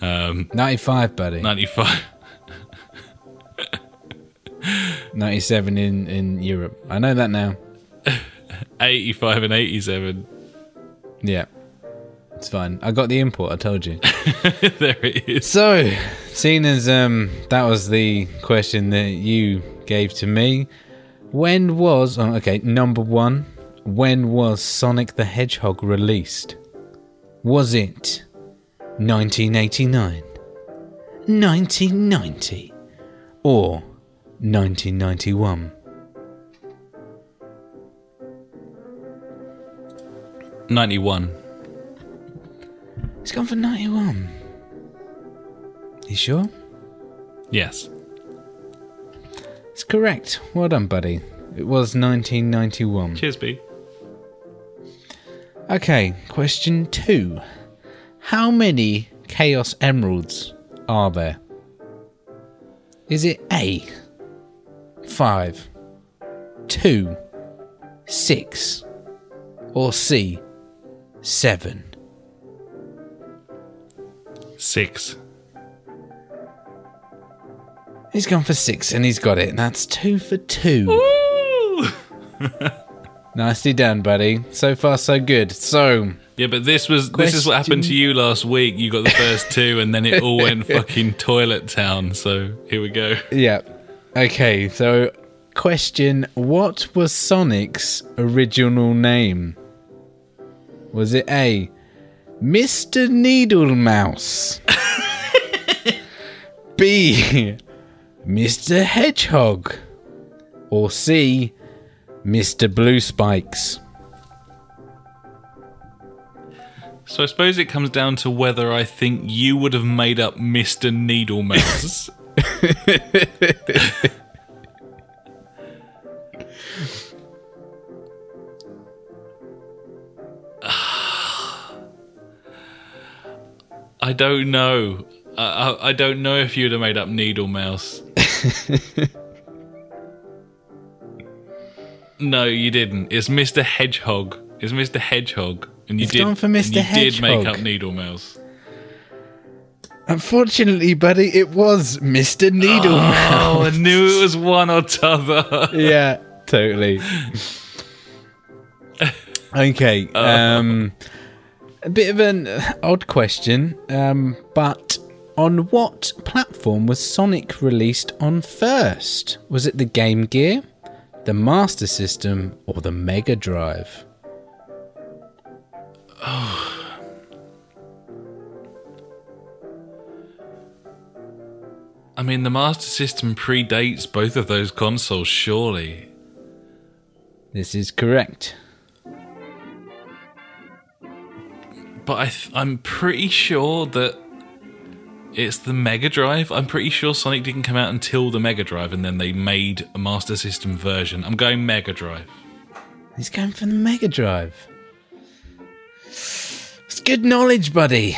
um, 95, buddy. 95. 97 in, in Europe. I know that now. 85 and 87. Yeah. It's fine. I got the import, I told you. there it is. So, seeing as um, that was the question that you gave to me, when was oh, okay? Number one, when was Sonic the Hedgehog released? Was it 1989, 1990, or 1991? 91. It's gone for 91. You sure? Yes. It's correct. Well done, buddy. It was 1991. Cheers, B. Okay, question two. How many Chaos Emeralds are there? Is it A, 5, 2, 6, or C, 7? Six. He's gone for 6 and he's got it. That's 2 for 2. Woo! Nicely done, buddy. So far, so good. So, Yeah, but this was this is what happened to you last week. You got the first two, and then it all went fucking toilet town. So here we go. yeah. Okay, so question What was Sonic's original name? Was it A. Mr. Needle Mouse? B. Mr. Hedgehog? Or C. Mr. Blue Spikes? So I suppose it comes down to whether I think you would have made up Mister Needle Mouse. I don't know. I, I, I don't know if you'd have made up Needle Mouse. no, you didn't. It's Mr. Hedgehog. It's Mr. Hedgehog, and you It's did. gone for Mr. You did make up Needle Mouse. Unfortunately, buddy, it was Mr. Needle Mouse. Oh, I knew it was one or t'other. yeah, totally. Okay, um, a bit of an odd question, um, but on what platform was Sonic released on first? Was it the Game Gear, the Master System, or the Mega Drive? I mean, the Master System predates both of those consoles, surely. This is correct. But I th- I'm pretty sure that it's the Mega Drive. I'm pretty sure Sonic didn't come out until the Mega Drive, and then they made a Master System version. I'm going Mega Drive. He's going for the Mega Drive. It's good knowledge, buddy.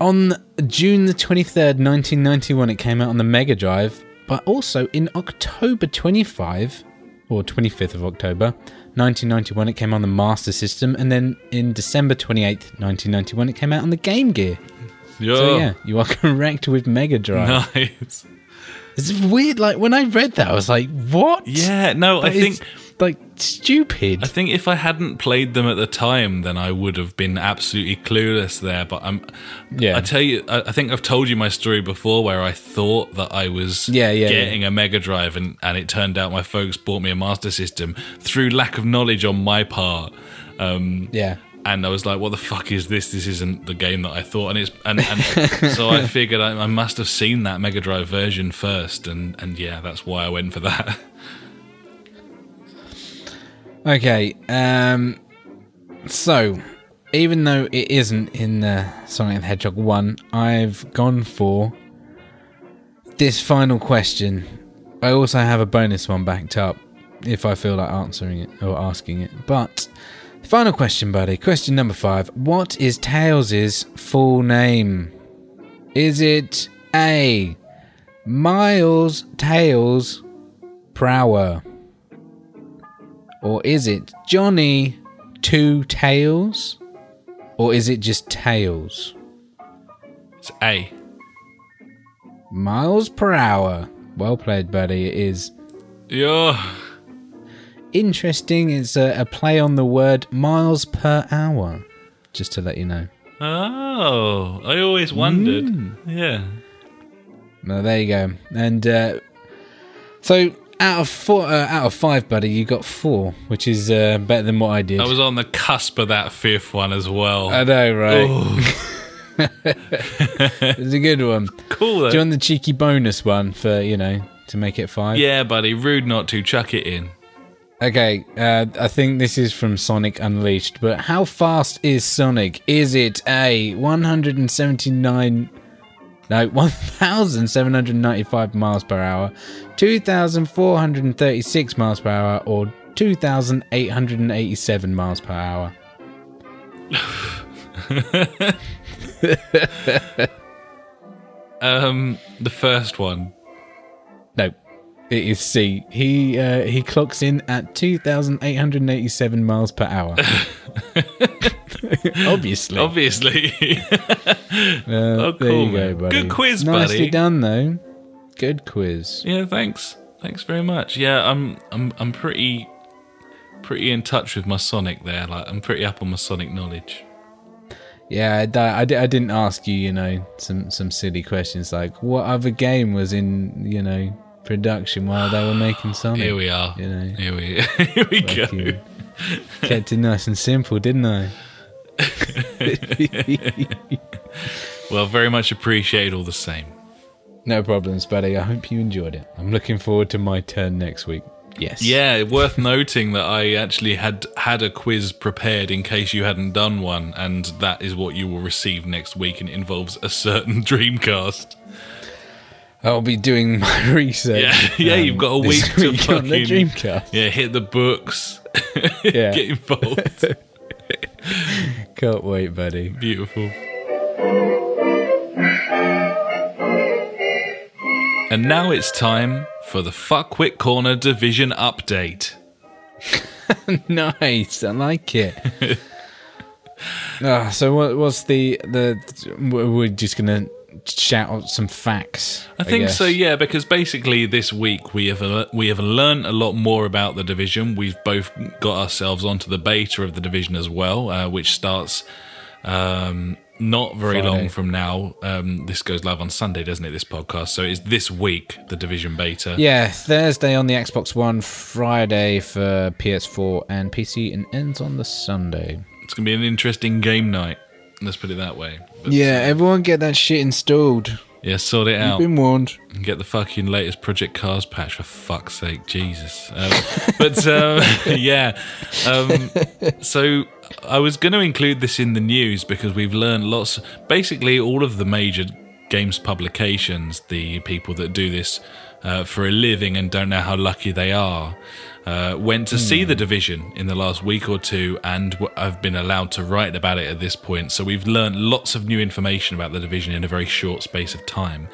On June the 23rd, 1991, it came out on the Mega Drive, but also in October 25, or 25th of October, 1991, it came on the Master System, and then in December 28th, 1991, it came out on the Game Gear. Yeah. So yeah, you are correct with Mega Drive. Nice. It's weird, like when I read that, I was like, what? Yeah, no, I think like stupid. I think if I hadn't played them at the time, then I would have been absolutely clueless there. But I'm, Yeah. I tell you, I, I think I've told you my story before, where I thought that I was Yeah, yeah, getting a Mega Drive, and and it turned out my folks bought me a Master System through lack of knowledge on my part. Um, yeah. And I was like, "What the fuck is this? This isn't the game that I thought." And it's and, and so I figured I, I must have seen that Mega Drive version first, and and yeah, that's why I went for that. Okay, um, so even though it isn't in uh, Sonic the Hedgehog 1, I've gone for this final question. I also have a bonus one backed up if I feel like answering it or asking it. But the final question, buddy, question number five What is Tails' full name? Is it A. Miles Tails Prower? Or is it Johnny Two Tails? Or is it just Tails? It's A. Miles per hour. Well played, buddy. It is Yeah. Interesting. It's a, a play on the word miles per hour. Just to let you know. Oh, I always wondered. Mm. Yeah. Well, there you go. And uh, so out of four, uh, out of five, buddy, you got four, which is uh, better than what I did. I was on the cusp of that fifth one as well. I know, right? It's a good one. cool. Do you want the cheeky bonus one for you know to make it five? Yeah, buddy. Rude not to. Chuck it in. Okay, uh, I think this is from Sonic Unleashed, but how fast is Sonic? Is it A, 179, no, 1,795 miles per hour, 2,436 miles per hour, or 2,887 miles per hour? Um, the first one. It is C. He uh, he clocks in at 2,887 miles per hour. Obviously. Obviously. Uh, Oh, there cool, you go, buddy. Good quiz, Nicely buddy. Nicely done, though. Good quiz. yeah. Thanks. Thanks very much. Yeah, I'm. I'm. I'm pretty. Pretty in touch with my Sonic there. Like, I'm pretty up on my Sonic knowledge. Yeah, I, I, I didn't ask you, you know, some some silly questions like what other game was in, you know, production while they were making Sonic. Here we are. You know, Here we. Here we go. kept it nice and simple, didn't I? Well, very much appreciate all the same. no problems, buddy. I hope you enjoyed it. I'm looking forward to my turn next week. Yes. Yeah, worth noting that I actually had had a quiz prepared in case you hadn't done one, and that is what you will receive next week, and it involves a certain Dreamcast. I'll be doing my research. Yeah, yeah, you've got a week to week on the Dreamcast. Yeah, hit the books, Yeah. get involved. Can't wait, buddy. Beautiful. And now it's time for the Fuckwit Corner Division update. nice. I like it. Ah, so what was the the? We're just gonna shout out some facts. I think guess. so, yeah, because basically this week we have uh, we have learned a lot more about the division. We've both got ourselves onto the beta of the division as well, uh, which starts um, not very Friday. long from now. Um, this goes live on Sunday, doesn't it? This podcast, so it's this week the division beta. Yeah, Thursday on the Xbox One, Friday for PS4 and PC, and ends on the Sunday. It's gonna be an interesting game night. Let's put it that way. Yeah, everyone get that shit installed. yeah, sort it out. You've been warned. and get the fucking latest Project Cars patch for fuck's sake, Jesus. Um, but um, yeah, um, so I was going to include this in the news because we've learned lots. Basically, all of the major games publications, the people that do this uh, for a living and don't know how lucky they are. Uh, went to see the division in the last week or two, and w- I've been allowed to write about it at this point. So we've learned lots of new information about the division in a very short space of time.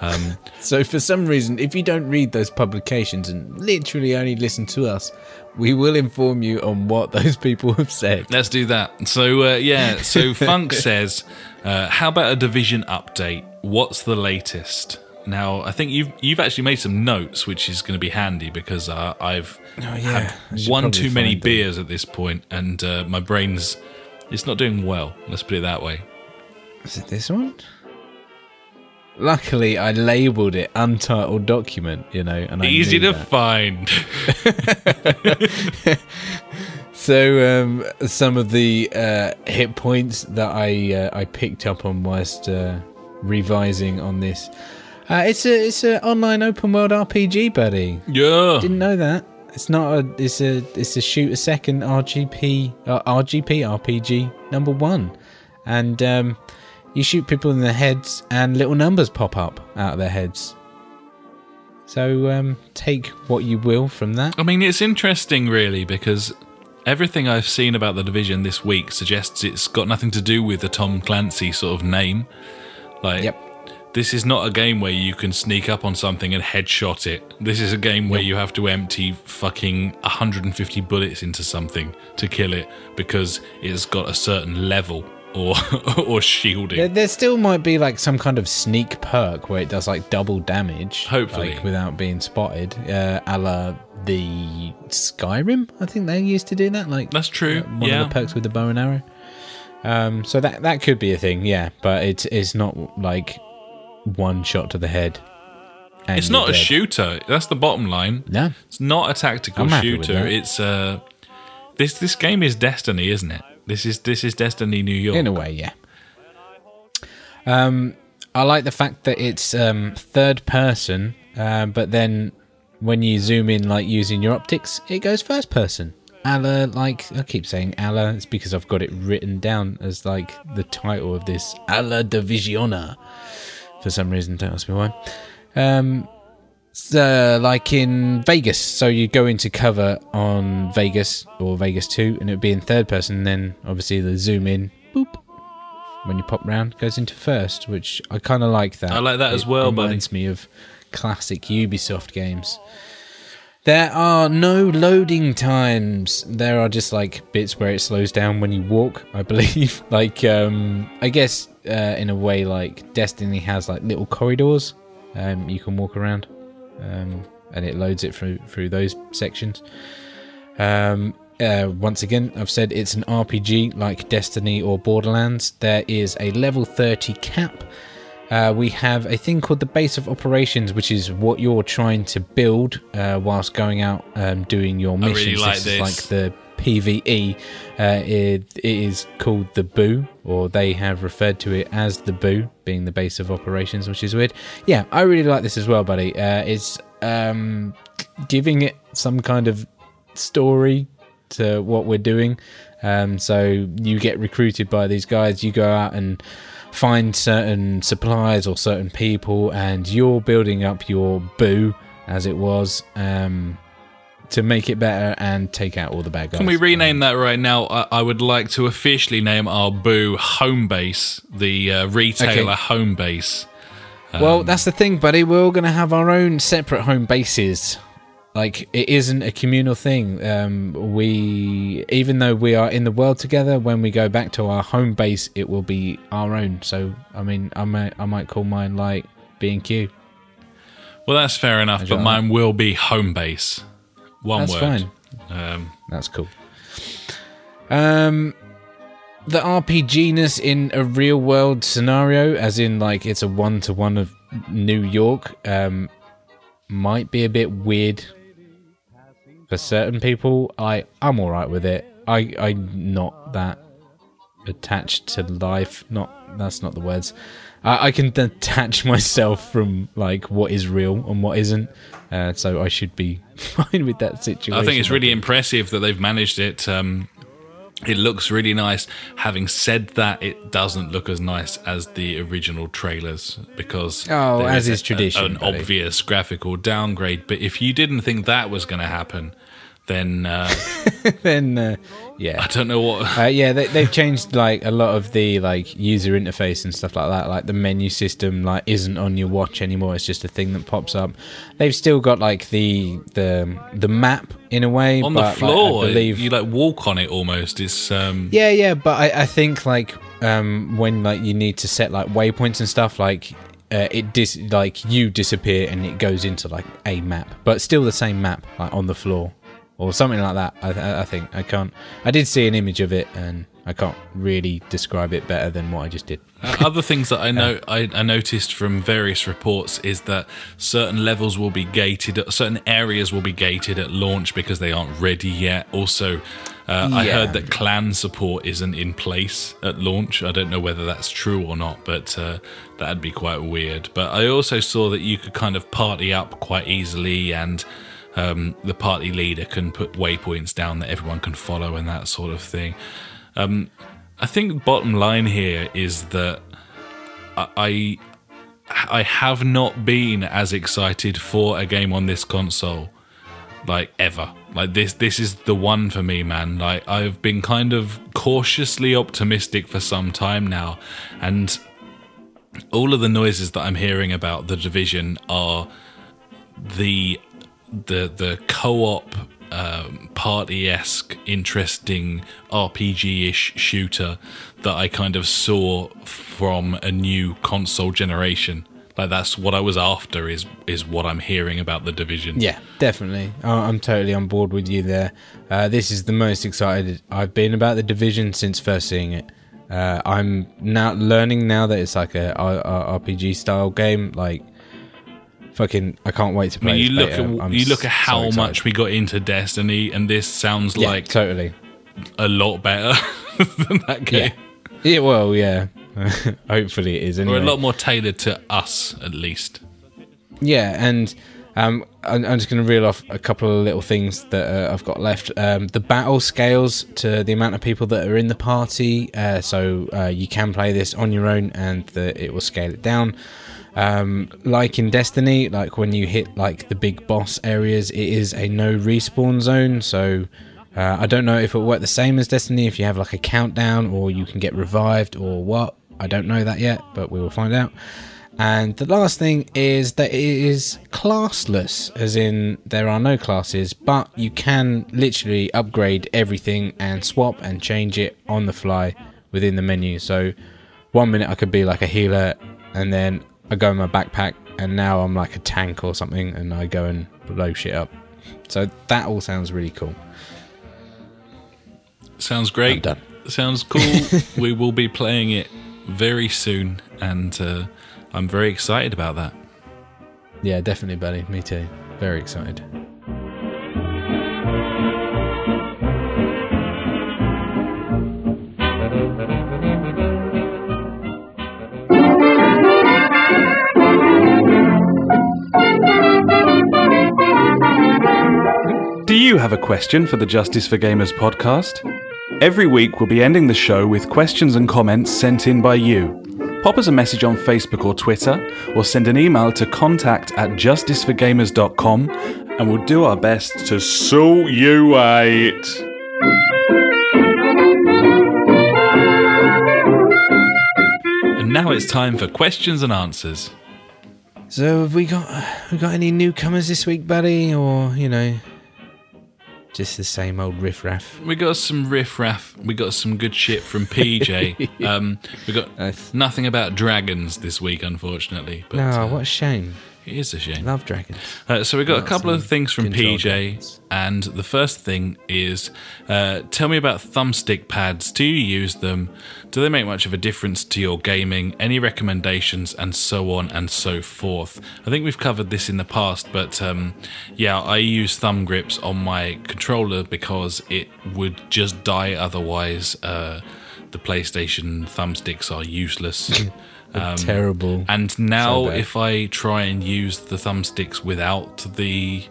Um, So, for some reason, if you don't read those publications and literally only listen to us, we will inform you on what those people have said. Let's do that. So uh, yeah, so Funk says, uh, "How about a division update? What's the latest?" Now, I think you've you've actually made some notes, which is going to be handy because uh, I've Oh, yeah. Had one too many them. beers at this point, and uh, my brain's it's not doing well. Let's put it that way. Is it this one? Luckily, I labelled it untitled document, you know, and I Easy to that. find. So um, some of the uh, hit points that I uh, I picked up on whilst uh, revising on this. Uh, it's a it's an online open world RPG, buddy. Yeah. Didn't know that. It's not a. It's a. It's a shoot a second RGP uh, RGP RPG number one, and um, you shoot people in the heads, and little numbers pop up out of their heads. So um, take what you will from that. I mean, it's interesting, really, because everything I've seen about the division this week suggests it's got nothing to do with the Tom Clancy sort of name. Like, Yep. This is not a game where you can sneak up on something and headshot it. This is a game where you have to empty fucking 150 bullets into something to kill it because it's got a certain level or or shielding. There, there still might be like some kind of sneak perk where it does like double damage, Hopefully. like, without being spotted, uh, a la the Skyrim. I think they used to do that. Like That's true. one yeah. of the perks with the bow and arrow. Um, so that that could be a thing, yeah, but it's it's not like one shot to the head. It's not a shooter. That's the bottom line. No, It's not a tactical shooter. It's uh this this game is Destiny, isn't it? This is this is Destiny New York. in a way, yeah. Um, I like the fact that it's um, third person, uh, but then when you zoom in, like using your optics, it goes first person. Allah, like I keep saying Allah, it's because I've got it written down as like the title of this Allah Divisiona. For some reason, don't ask me why. Um, so, like in Vegas, so you go into cover on Vegas or Vegas 2, and it'd be in third person, then obviously the zoom in, boop, when you pop round, goes into first, which I kind of like that. I like that as well, It buddy. reminds me of classic Ubisoft games. There are no loading times. There are just like bits where it slows down when you walk, I believe. like, um, I guess uh, in a way, like Destiny has like little corridors um, you can walk around, um, and it loads it through through those sections. Um, uh, once again, I've said it's an RPG like Destiny or Borderlands. There is a level 30 cap. Uh, we have a thing called the base of operations, which is what you're trying to build uh, whilst going out um, doing your really missions. like is this. like the PVE. Uh, it, it is called the Boo, or they have referred to it as the Boo, being the base of operations, which is weird. Yeah, I really like this as well, buddy. Uh, it's um, giving it some kind of story to what we're doing. Um, so you get recruited by these guys, you go out and find certain supplies or certain people, and you're building up your boo, as it was, um, to make it better and take out all the bad guys. Can we rename that right now? I, I would like to officially name our Boo home base, the uh, retailer Okay. home base. Well, that's the thing, buddy. We're all going to have our own separate home bases. Like it isn't a communal thing. Um, we, even though we are in the world together, when we go back to our home base, it will be our own. So, I mean, I might, I might call mine like B and Q. Well, that's fair enough, but mine will be home base. One That's word. fine. Um, That's cool. Um, the RPGness in a real world scenario, as in like it's a one to one of New York, um, might be a bit weird for certain people. I I'm all right with it. I I'm not that attached to life. Not that's not the words. I, I can detach myself from like what is real and what isn't. Uh, so I should be fine with that situation. I think it's really impressive that they've managed it. Um, it looks really nice. Having said that, it doesn't look as nice as the original trailers because Oh, as a- is tradition, an buddy. obvious graphical downgrade. But if you didn't think that was going to happen, then uh, then uh, yeah I don't know what. uh, yeah they, they've changed like a lot of the like user interface and stuff like that like the menu system like isn't on your watch anymore it's just a thing that pops up they've still got like the the the map in a way on but, the like, floor, I believe you like walk on it almost. It's um, yeah yeah but I, I think like um when like you need to set like waypoints and stuff like uh, it dis like you disappear and it goes into like a map but still the same map like on the floor or something like that I, I- think i can't i did see an image of it and i can't really describe it better than what i just did Uh, Other things that I know I, I noticed from various reports is that certain levels will be gated, certain areas will be gated at launch because they aren't ready yet. Also, Uh, I heard that clan support isn't in place at launch. I don't know whether that's true or not, but uh, that'd be quite weird. But I also saw that you could kind of party up quite easily, and um, the party leader can put waypoints down that everyone can follow and that sort of thing. Um, I think bottom line here is that I I have not been as excited for a game on this console like ever. Like this this is the one for me, man. Like I've been kind of cautiously optimistic for some time now and all of the noises that I'm hearing about the division are the the the co-op um, party-esque interesting RPG-ish shooter that I kind of saw from a new console generation. Like that's what I was after is is what I'm hearing about the division. Yeah, definitely. I'm totally on board with you there. Uh, this is the most excited I've been about the division since first seeing it. Uh, I'm now learning now that it's like a RPG style game. Like, fucking, I can't wait to play. I mean, you look beta. at I'm you look at how excited. much we got into Destiny, and this sounds Yeah, like totally. a lot better than that game, Yeah. Yeah. Well, yeah. Hopefully it is. or Anyway. a lot more tailored to us, at least. Yeah, and um, I'm, I'm just going to reel off a couple of little things that uh, I've got left. Um, the battle scales to the amount of people that are in the party, uh, so uh, you can play this on your own, and the, it will scale it down. Um, like in Destiny, like when you hit like the big boss areas, it is a no respawn zone. So uh, I don't know if it work the same as Destiny if you have like a countdown or you can get revived or what. I don't know that yet, but we will find out. And the last thing is that it is classless, as in there are no classes, but you can literally upgrade everything and swap and change it on the fly within the menu. So one minute I could be like a healer, and then I go in my backpack, and now I'm like a tank or something, and I go and blow shit up. So that all sounds really cool. Sounds great. I'm done. Sounds cool. we will be playing it very soon, and uh, I'm very excited about that. Yeah, definitely, buddy. Me too. Very excited. You have a question for the Justice for Gamers podcast? Every week we'll be ending the show with questions and comments sent in by you. Pop us a message on Facebook or Twitter, or send an email to contact at justiceforgamers.com, and we'll do our best to sort you out. And now it's time for questions and answers. So have we got we got any newcomers this week, buddy, or you know, just the same old riffraff? We got some riff raff. We got some good shit from PJ. um, we got Nice. nothing about dragons this week, unfortunately. But No, uh, what a shame. It is a shame. Love dragons. Uh, so we've got a couple of of things from PJ, dragons. and the first thing is, uh, tell me about thumbstick pads. Do you use them? Do they make much of a difference to your gaming? Any recommendations, and so on and so forth. I think we've covered this in the past, but um, yeah, I use thumb grips on my controller because it would just die otherwise. Uh, the PlayStation thumbsticks are useless. Um, Terrible. And now, So if I try and use the thumbsticks without the,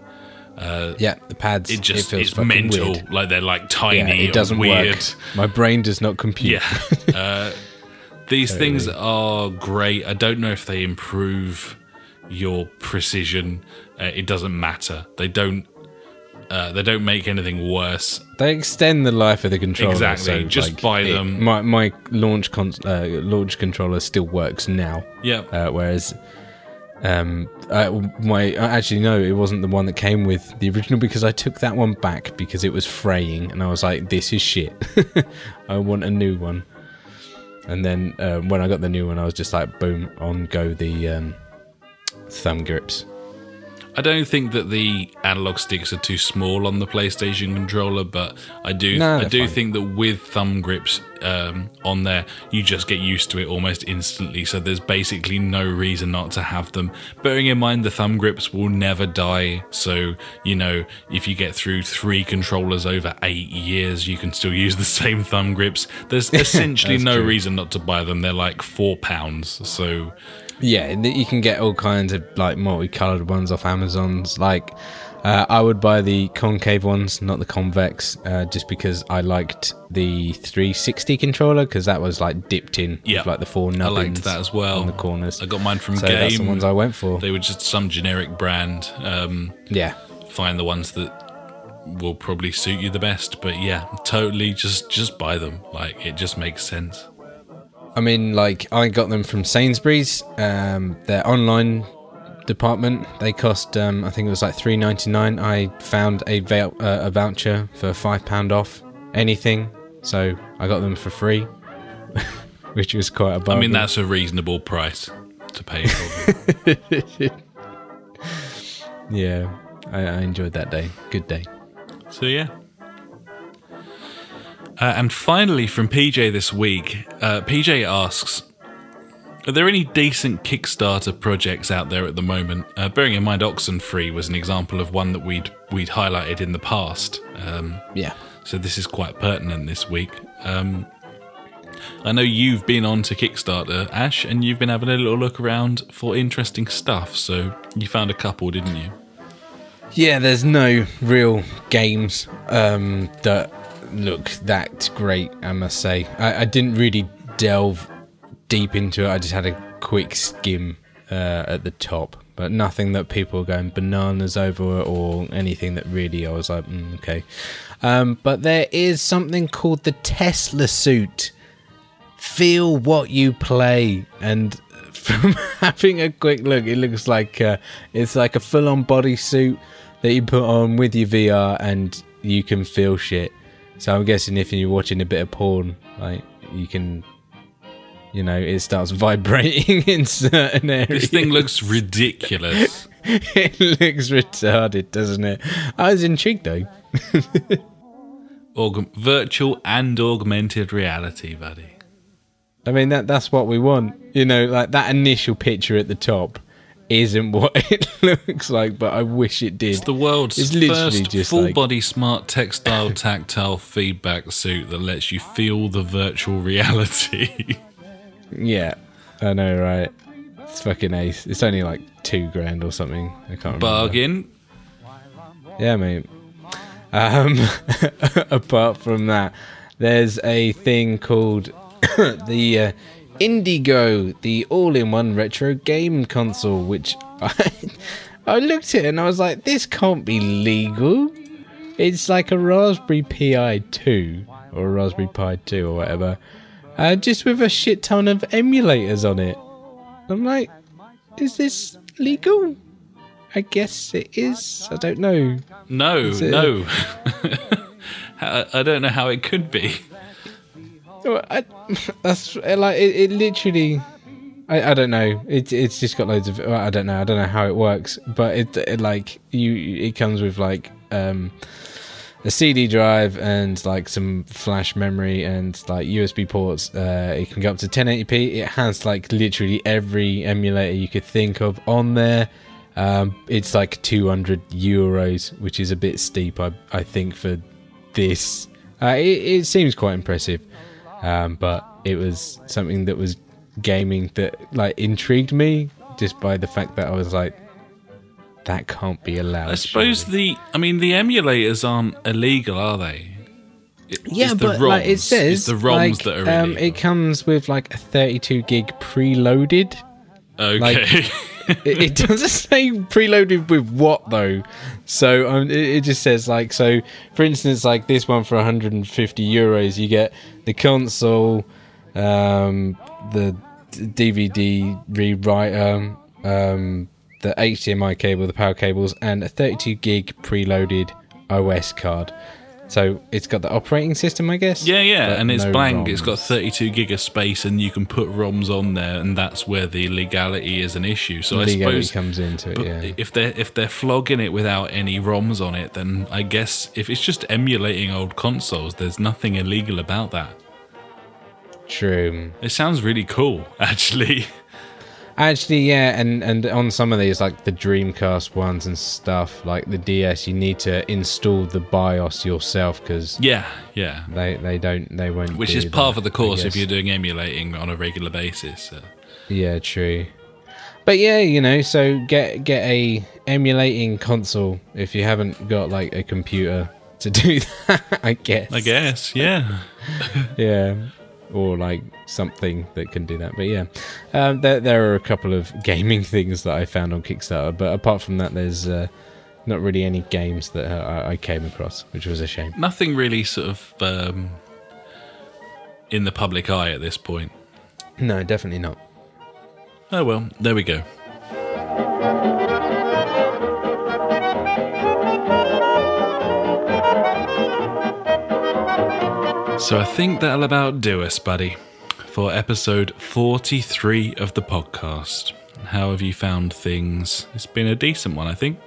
yeah, the pads. it just feels it's mental. weird. Like they're like tiny. Yeah, it doesn't weird. work. My brain does not compute. Yeah. uh, these things are great. I don't know if they improve your precision. Uh, it doesn't matter. They don't. Uh, they don't make anything worse. They extend the life of the controller. Exactly, so, just like, buy it- them. My my launch con- uh, launch controller still works now. Yeah. Uh, whereas, um, my actually no, it wasn't the one that came with the original because I took that one back because it was fraying, and I was like, "This is shit. I want a new one." And then uh, when I got the new one, I was just like, "Boom!" On go the um, thumb grips. I don't think that the analog sticks are too small on the PlayStation controller, but I do No, I do fine. think that with thumb grips um, on there, you just get used to it almost instantly. So there's basically no reason not to have them. Bearing in mind the thumb grips will never die, so you know if you get through three controllers over eight years, you can still use the same thumb grips. There's essentially no true. reason not to buy them. They're like four pounds, so. Yeah, you can get all kinds of like multicolored ones off Amazon's. Like, uh, I would buy the concave ones, not the convex, uh, just because I liked the 360 controller because that was like dipped in, Yeah. with, like the four I liked that as well on the corners. I got mine from so Game. that's the ones I went for. They were just some generic brand. Um, yeah, find the ones that will probably suit you the best. But yeah, totally, just just buy them. Like it just makes sense. I mean, like I got them from Sainsbury's. Um, their online department they cost, um, I think it was like three ninety nine. I found a vou- uh, a voucher for five pound off anything, so I got them for free, which was quite a I bargain. I mean, that's a reasonable price to pay for. yeah. I, I enjoyed that day. Good day. so yeah. Uh, and finally, from PJ this week, uh, PJ asks. Are there any decent Kickstarter projects out there at the moment? Uh, bearing in mind, Oxenfree was an example of one that we'd we'd highlighted in the past. Um, Yeah. So this is quite pertinent this week. Um, I know you've been on to Kickstarter, Ash, and you've been having a little look around for interesting stuff. So you found a couple, didn't you? Yeah, there's no real games um, that look that great, I must say. I, I didn't really delve deep into it, I just had a quick skim uh, at the top, but nothing that people are going bananas over or anything that really I was like, mm, okay. Um, but there is something called the Tesla suit. Feel what you play, and from having a quick look, it looks like uh, it's like a full-on bodysuit that you put on with your VR, and you can feel shit. So I'm guessing if you're watching a bit of porn, like you can, you know, it starts vibrating in certain areas. This thing looks ridiculous. it looks retarded, doesn't it? I was intrigued though. Aug- virtual and augmented reality, buddy. I mean that that's what we want. You know, like that initial picture at the top isn't what it looks like, but I wish it did. It's the world's It's literally first just full like- body smart textile tactile feedback suit that lets you feel the virtual reality. Yeah, I know, right? It's fucking ace. It's only like two grand or something. I can't remember. Bargain. Yeah, mate. Um, apart from that, there's a thing called the uh, Indigo, the all-in-one retro game console, which I, I looked at and I was like, this can't be legal. It's like a Raspberry Pi 2 or a Raspberry Pi 2 or whatever, uh, just with a shit ton of emulators on it. I'm like, is this legal? I guess it is. I don't know. No, no. I don't know how it could be. I, that's like it, it literally. I, I don't know. It it's just got loads of. I don't know. I don't know how it works, but it, it like you. It comes with like um a CD drive and like some flash memory and like USB ports. Uh, it can go up to 1080p. It has like literally every emulator you could think of on there. Um, it's like 200 euros, which is a bit steep, I I think for this. Uh, it, it seems quite impressive, um, but it was something that was gaming that like intrigued me just by the fact that I was like, that can't be allowed. I suppose surely. the. I mean, the emulators aren't illegal, are they? It- Yeah, but like it ROMs. says, the ROMs like, that are um, it comes with like a 32 gig preloaded. okay. it, it doesn't say preloaded with what though. So um, it, it just says like so. For instance, like this one for 150 euros, you get the console, um, the DVD rewriter, um, the HDMI cable, the power cables, and a 32 gig preloaded OS card. So it's got the operating system, I guess. Yeah, yeah, but and it's no blank. It's got 32 gig of space, and you can put ROMs on there, and that's where the legality is an issue. So I suppose comes into it. Yeah. if they're if they're flogging it without any ROMs on it, then I guess if it's just emulating old consoles, there's nothing illegal about that. True. It sounds really cool, actually. Actually, yeah, and and on some of these, like the Dreamcast ones and stuff, like the DS, you need to install the BIOS yourself because Yeah, yeah. they they don't they won't. Which is part of the course if you're doing emulating on a regular basis. So. Yeah, true. But yeah, you know, so get get a emulating console if you haven't got like a computer to do that. I guess. I guess, yeah. Yeah. Or like something that can do that. But yeah, um, there there are a couple of gaming things that I found on Kickstarter. But apart from that, there's uh, not really any games that uh, I, I came across, which was a shame. Nothing really sort of um, in the public eye at this point. No, definitely not. Oh well, there we go. So I think that'll about do us, buddy, for episode 43 of the podcast. How have you found things? It's been a decent one, I think.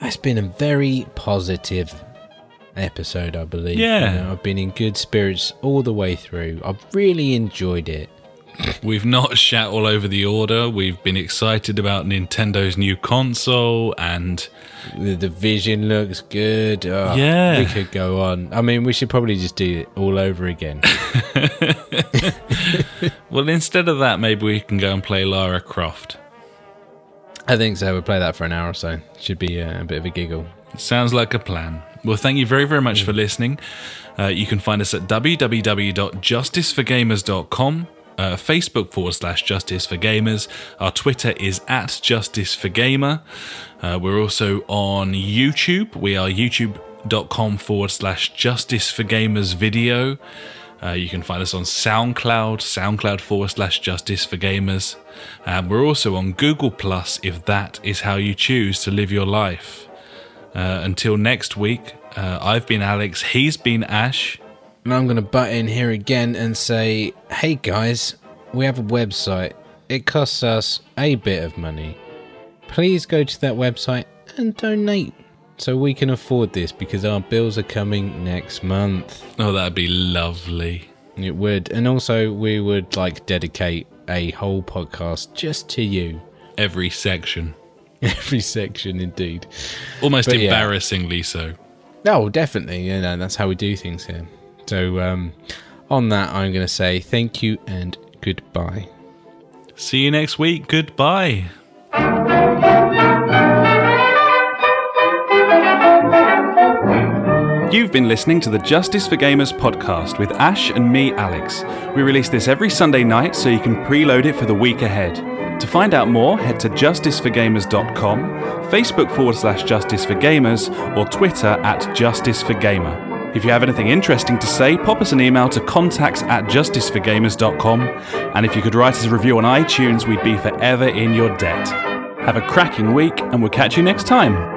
It's been a very positive episode, I believe. Yeah. You know, I've been in good spirits all the way through. I've really enjoyed it. We've not shat all over the order. We've been excited about Nintendo's new console and The division looks good. Oh, Yeah. We could go on. I mean, we should probably just do it all over again. well instead of that maybe we can go and play Lara Croft. I think so. We'll play that for an hour or so. Should be uh, a bit of a giggle. Sounds like a plan. Well, thank you very, very much for listening. Uh, you can find us at www.justiceforgamers.com, uh, Facebook forward slash Justice for Gamers. Our Twitter is at Justice for Gamer. Uh, we're also on YouTube. We are youtube.com forward slash Justice for Gamers video. Uh, you can find us on SoundCloud, SoundCloud forward slash Justice for Gamers. And we're also on Google Plus if that is how you choose to live your life. Uh, until next week, uh, I've been Alex, he's been Ash. And I'm going to butt in here again and say, hey guys, we have a website. It costs us a bit of money. Please go to that website and donate so we can afford this because our bills are coming next month. Oh, that'd be lovely. It would. And also, we would like dedicate a whole podcast just to you. Every section. Every section, indeed. Almost But yeah. embarrassingly so. Oh, definitely. You know, that's how we do things here. So, um, on that, I'm going to say thank you and goodbye. See you next week. Goodbye. You've been listening to the Justice for Gamers podcast with Ash and me, Alex. We release this every Sunday night so you can preload it for the week ahead. To find out more, head to justiceforgamers.com, Facebook forward slash Justice for Gamers, or Twitter at Justice for Gamer. If you have anything interesting to say, pop us an email to contacts at justiceforgamers.com, and if you could write us a review on iTunes, we'd be forever in your debt. Have a cracking week, and we'll catch you next time.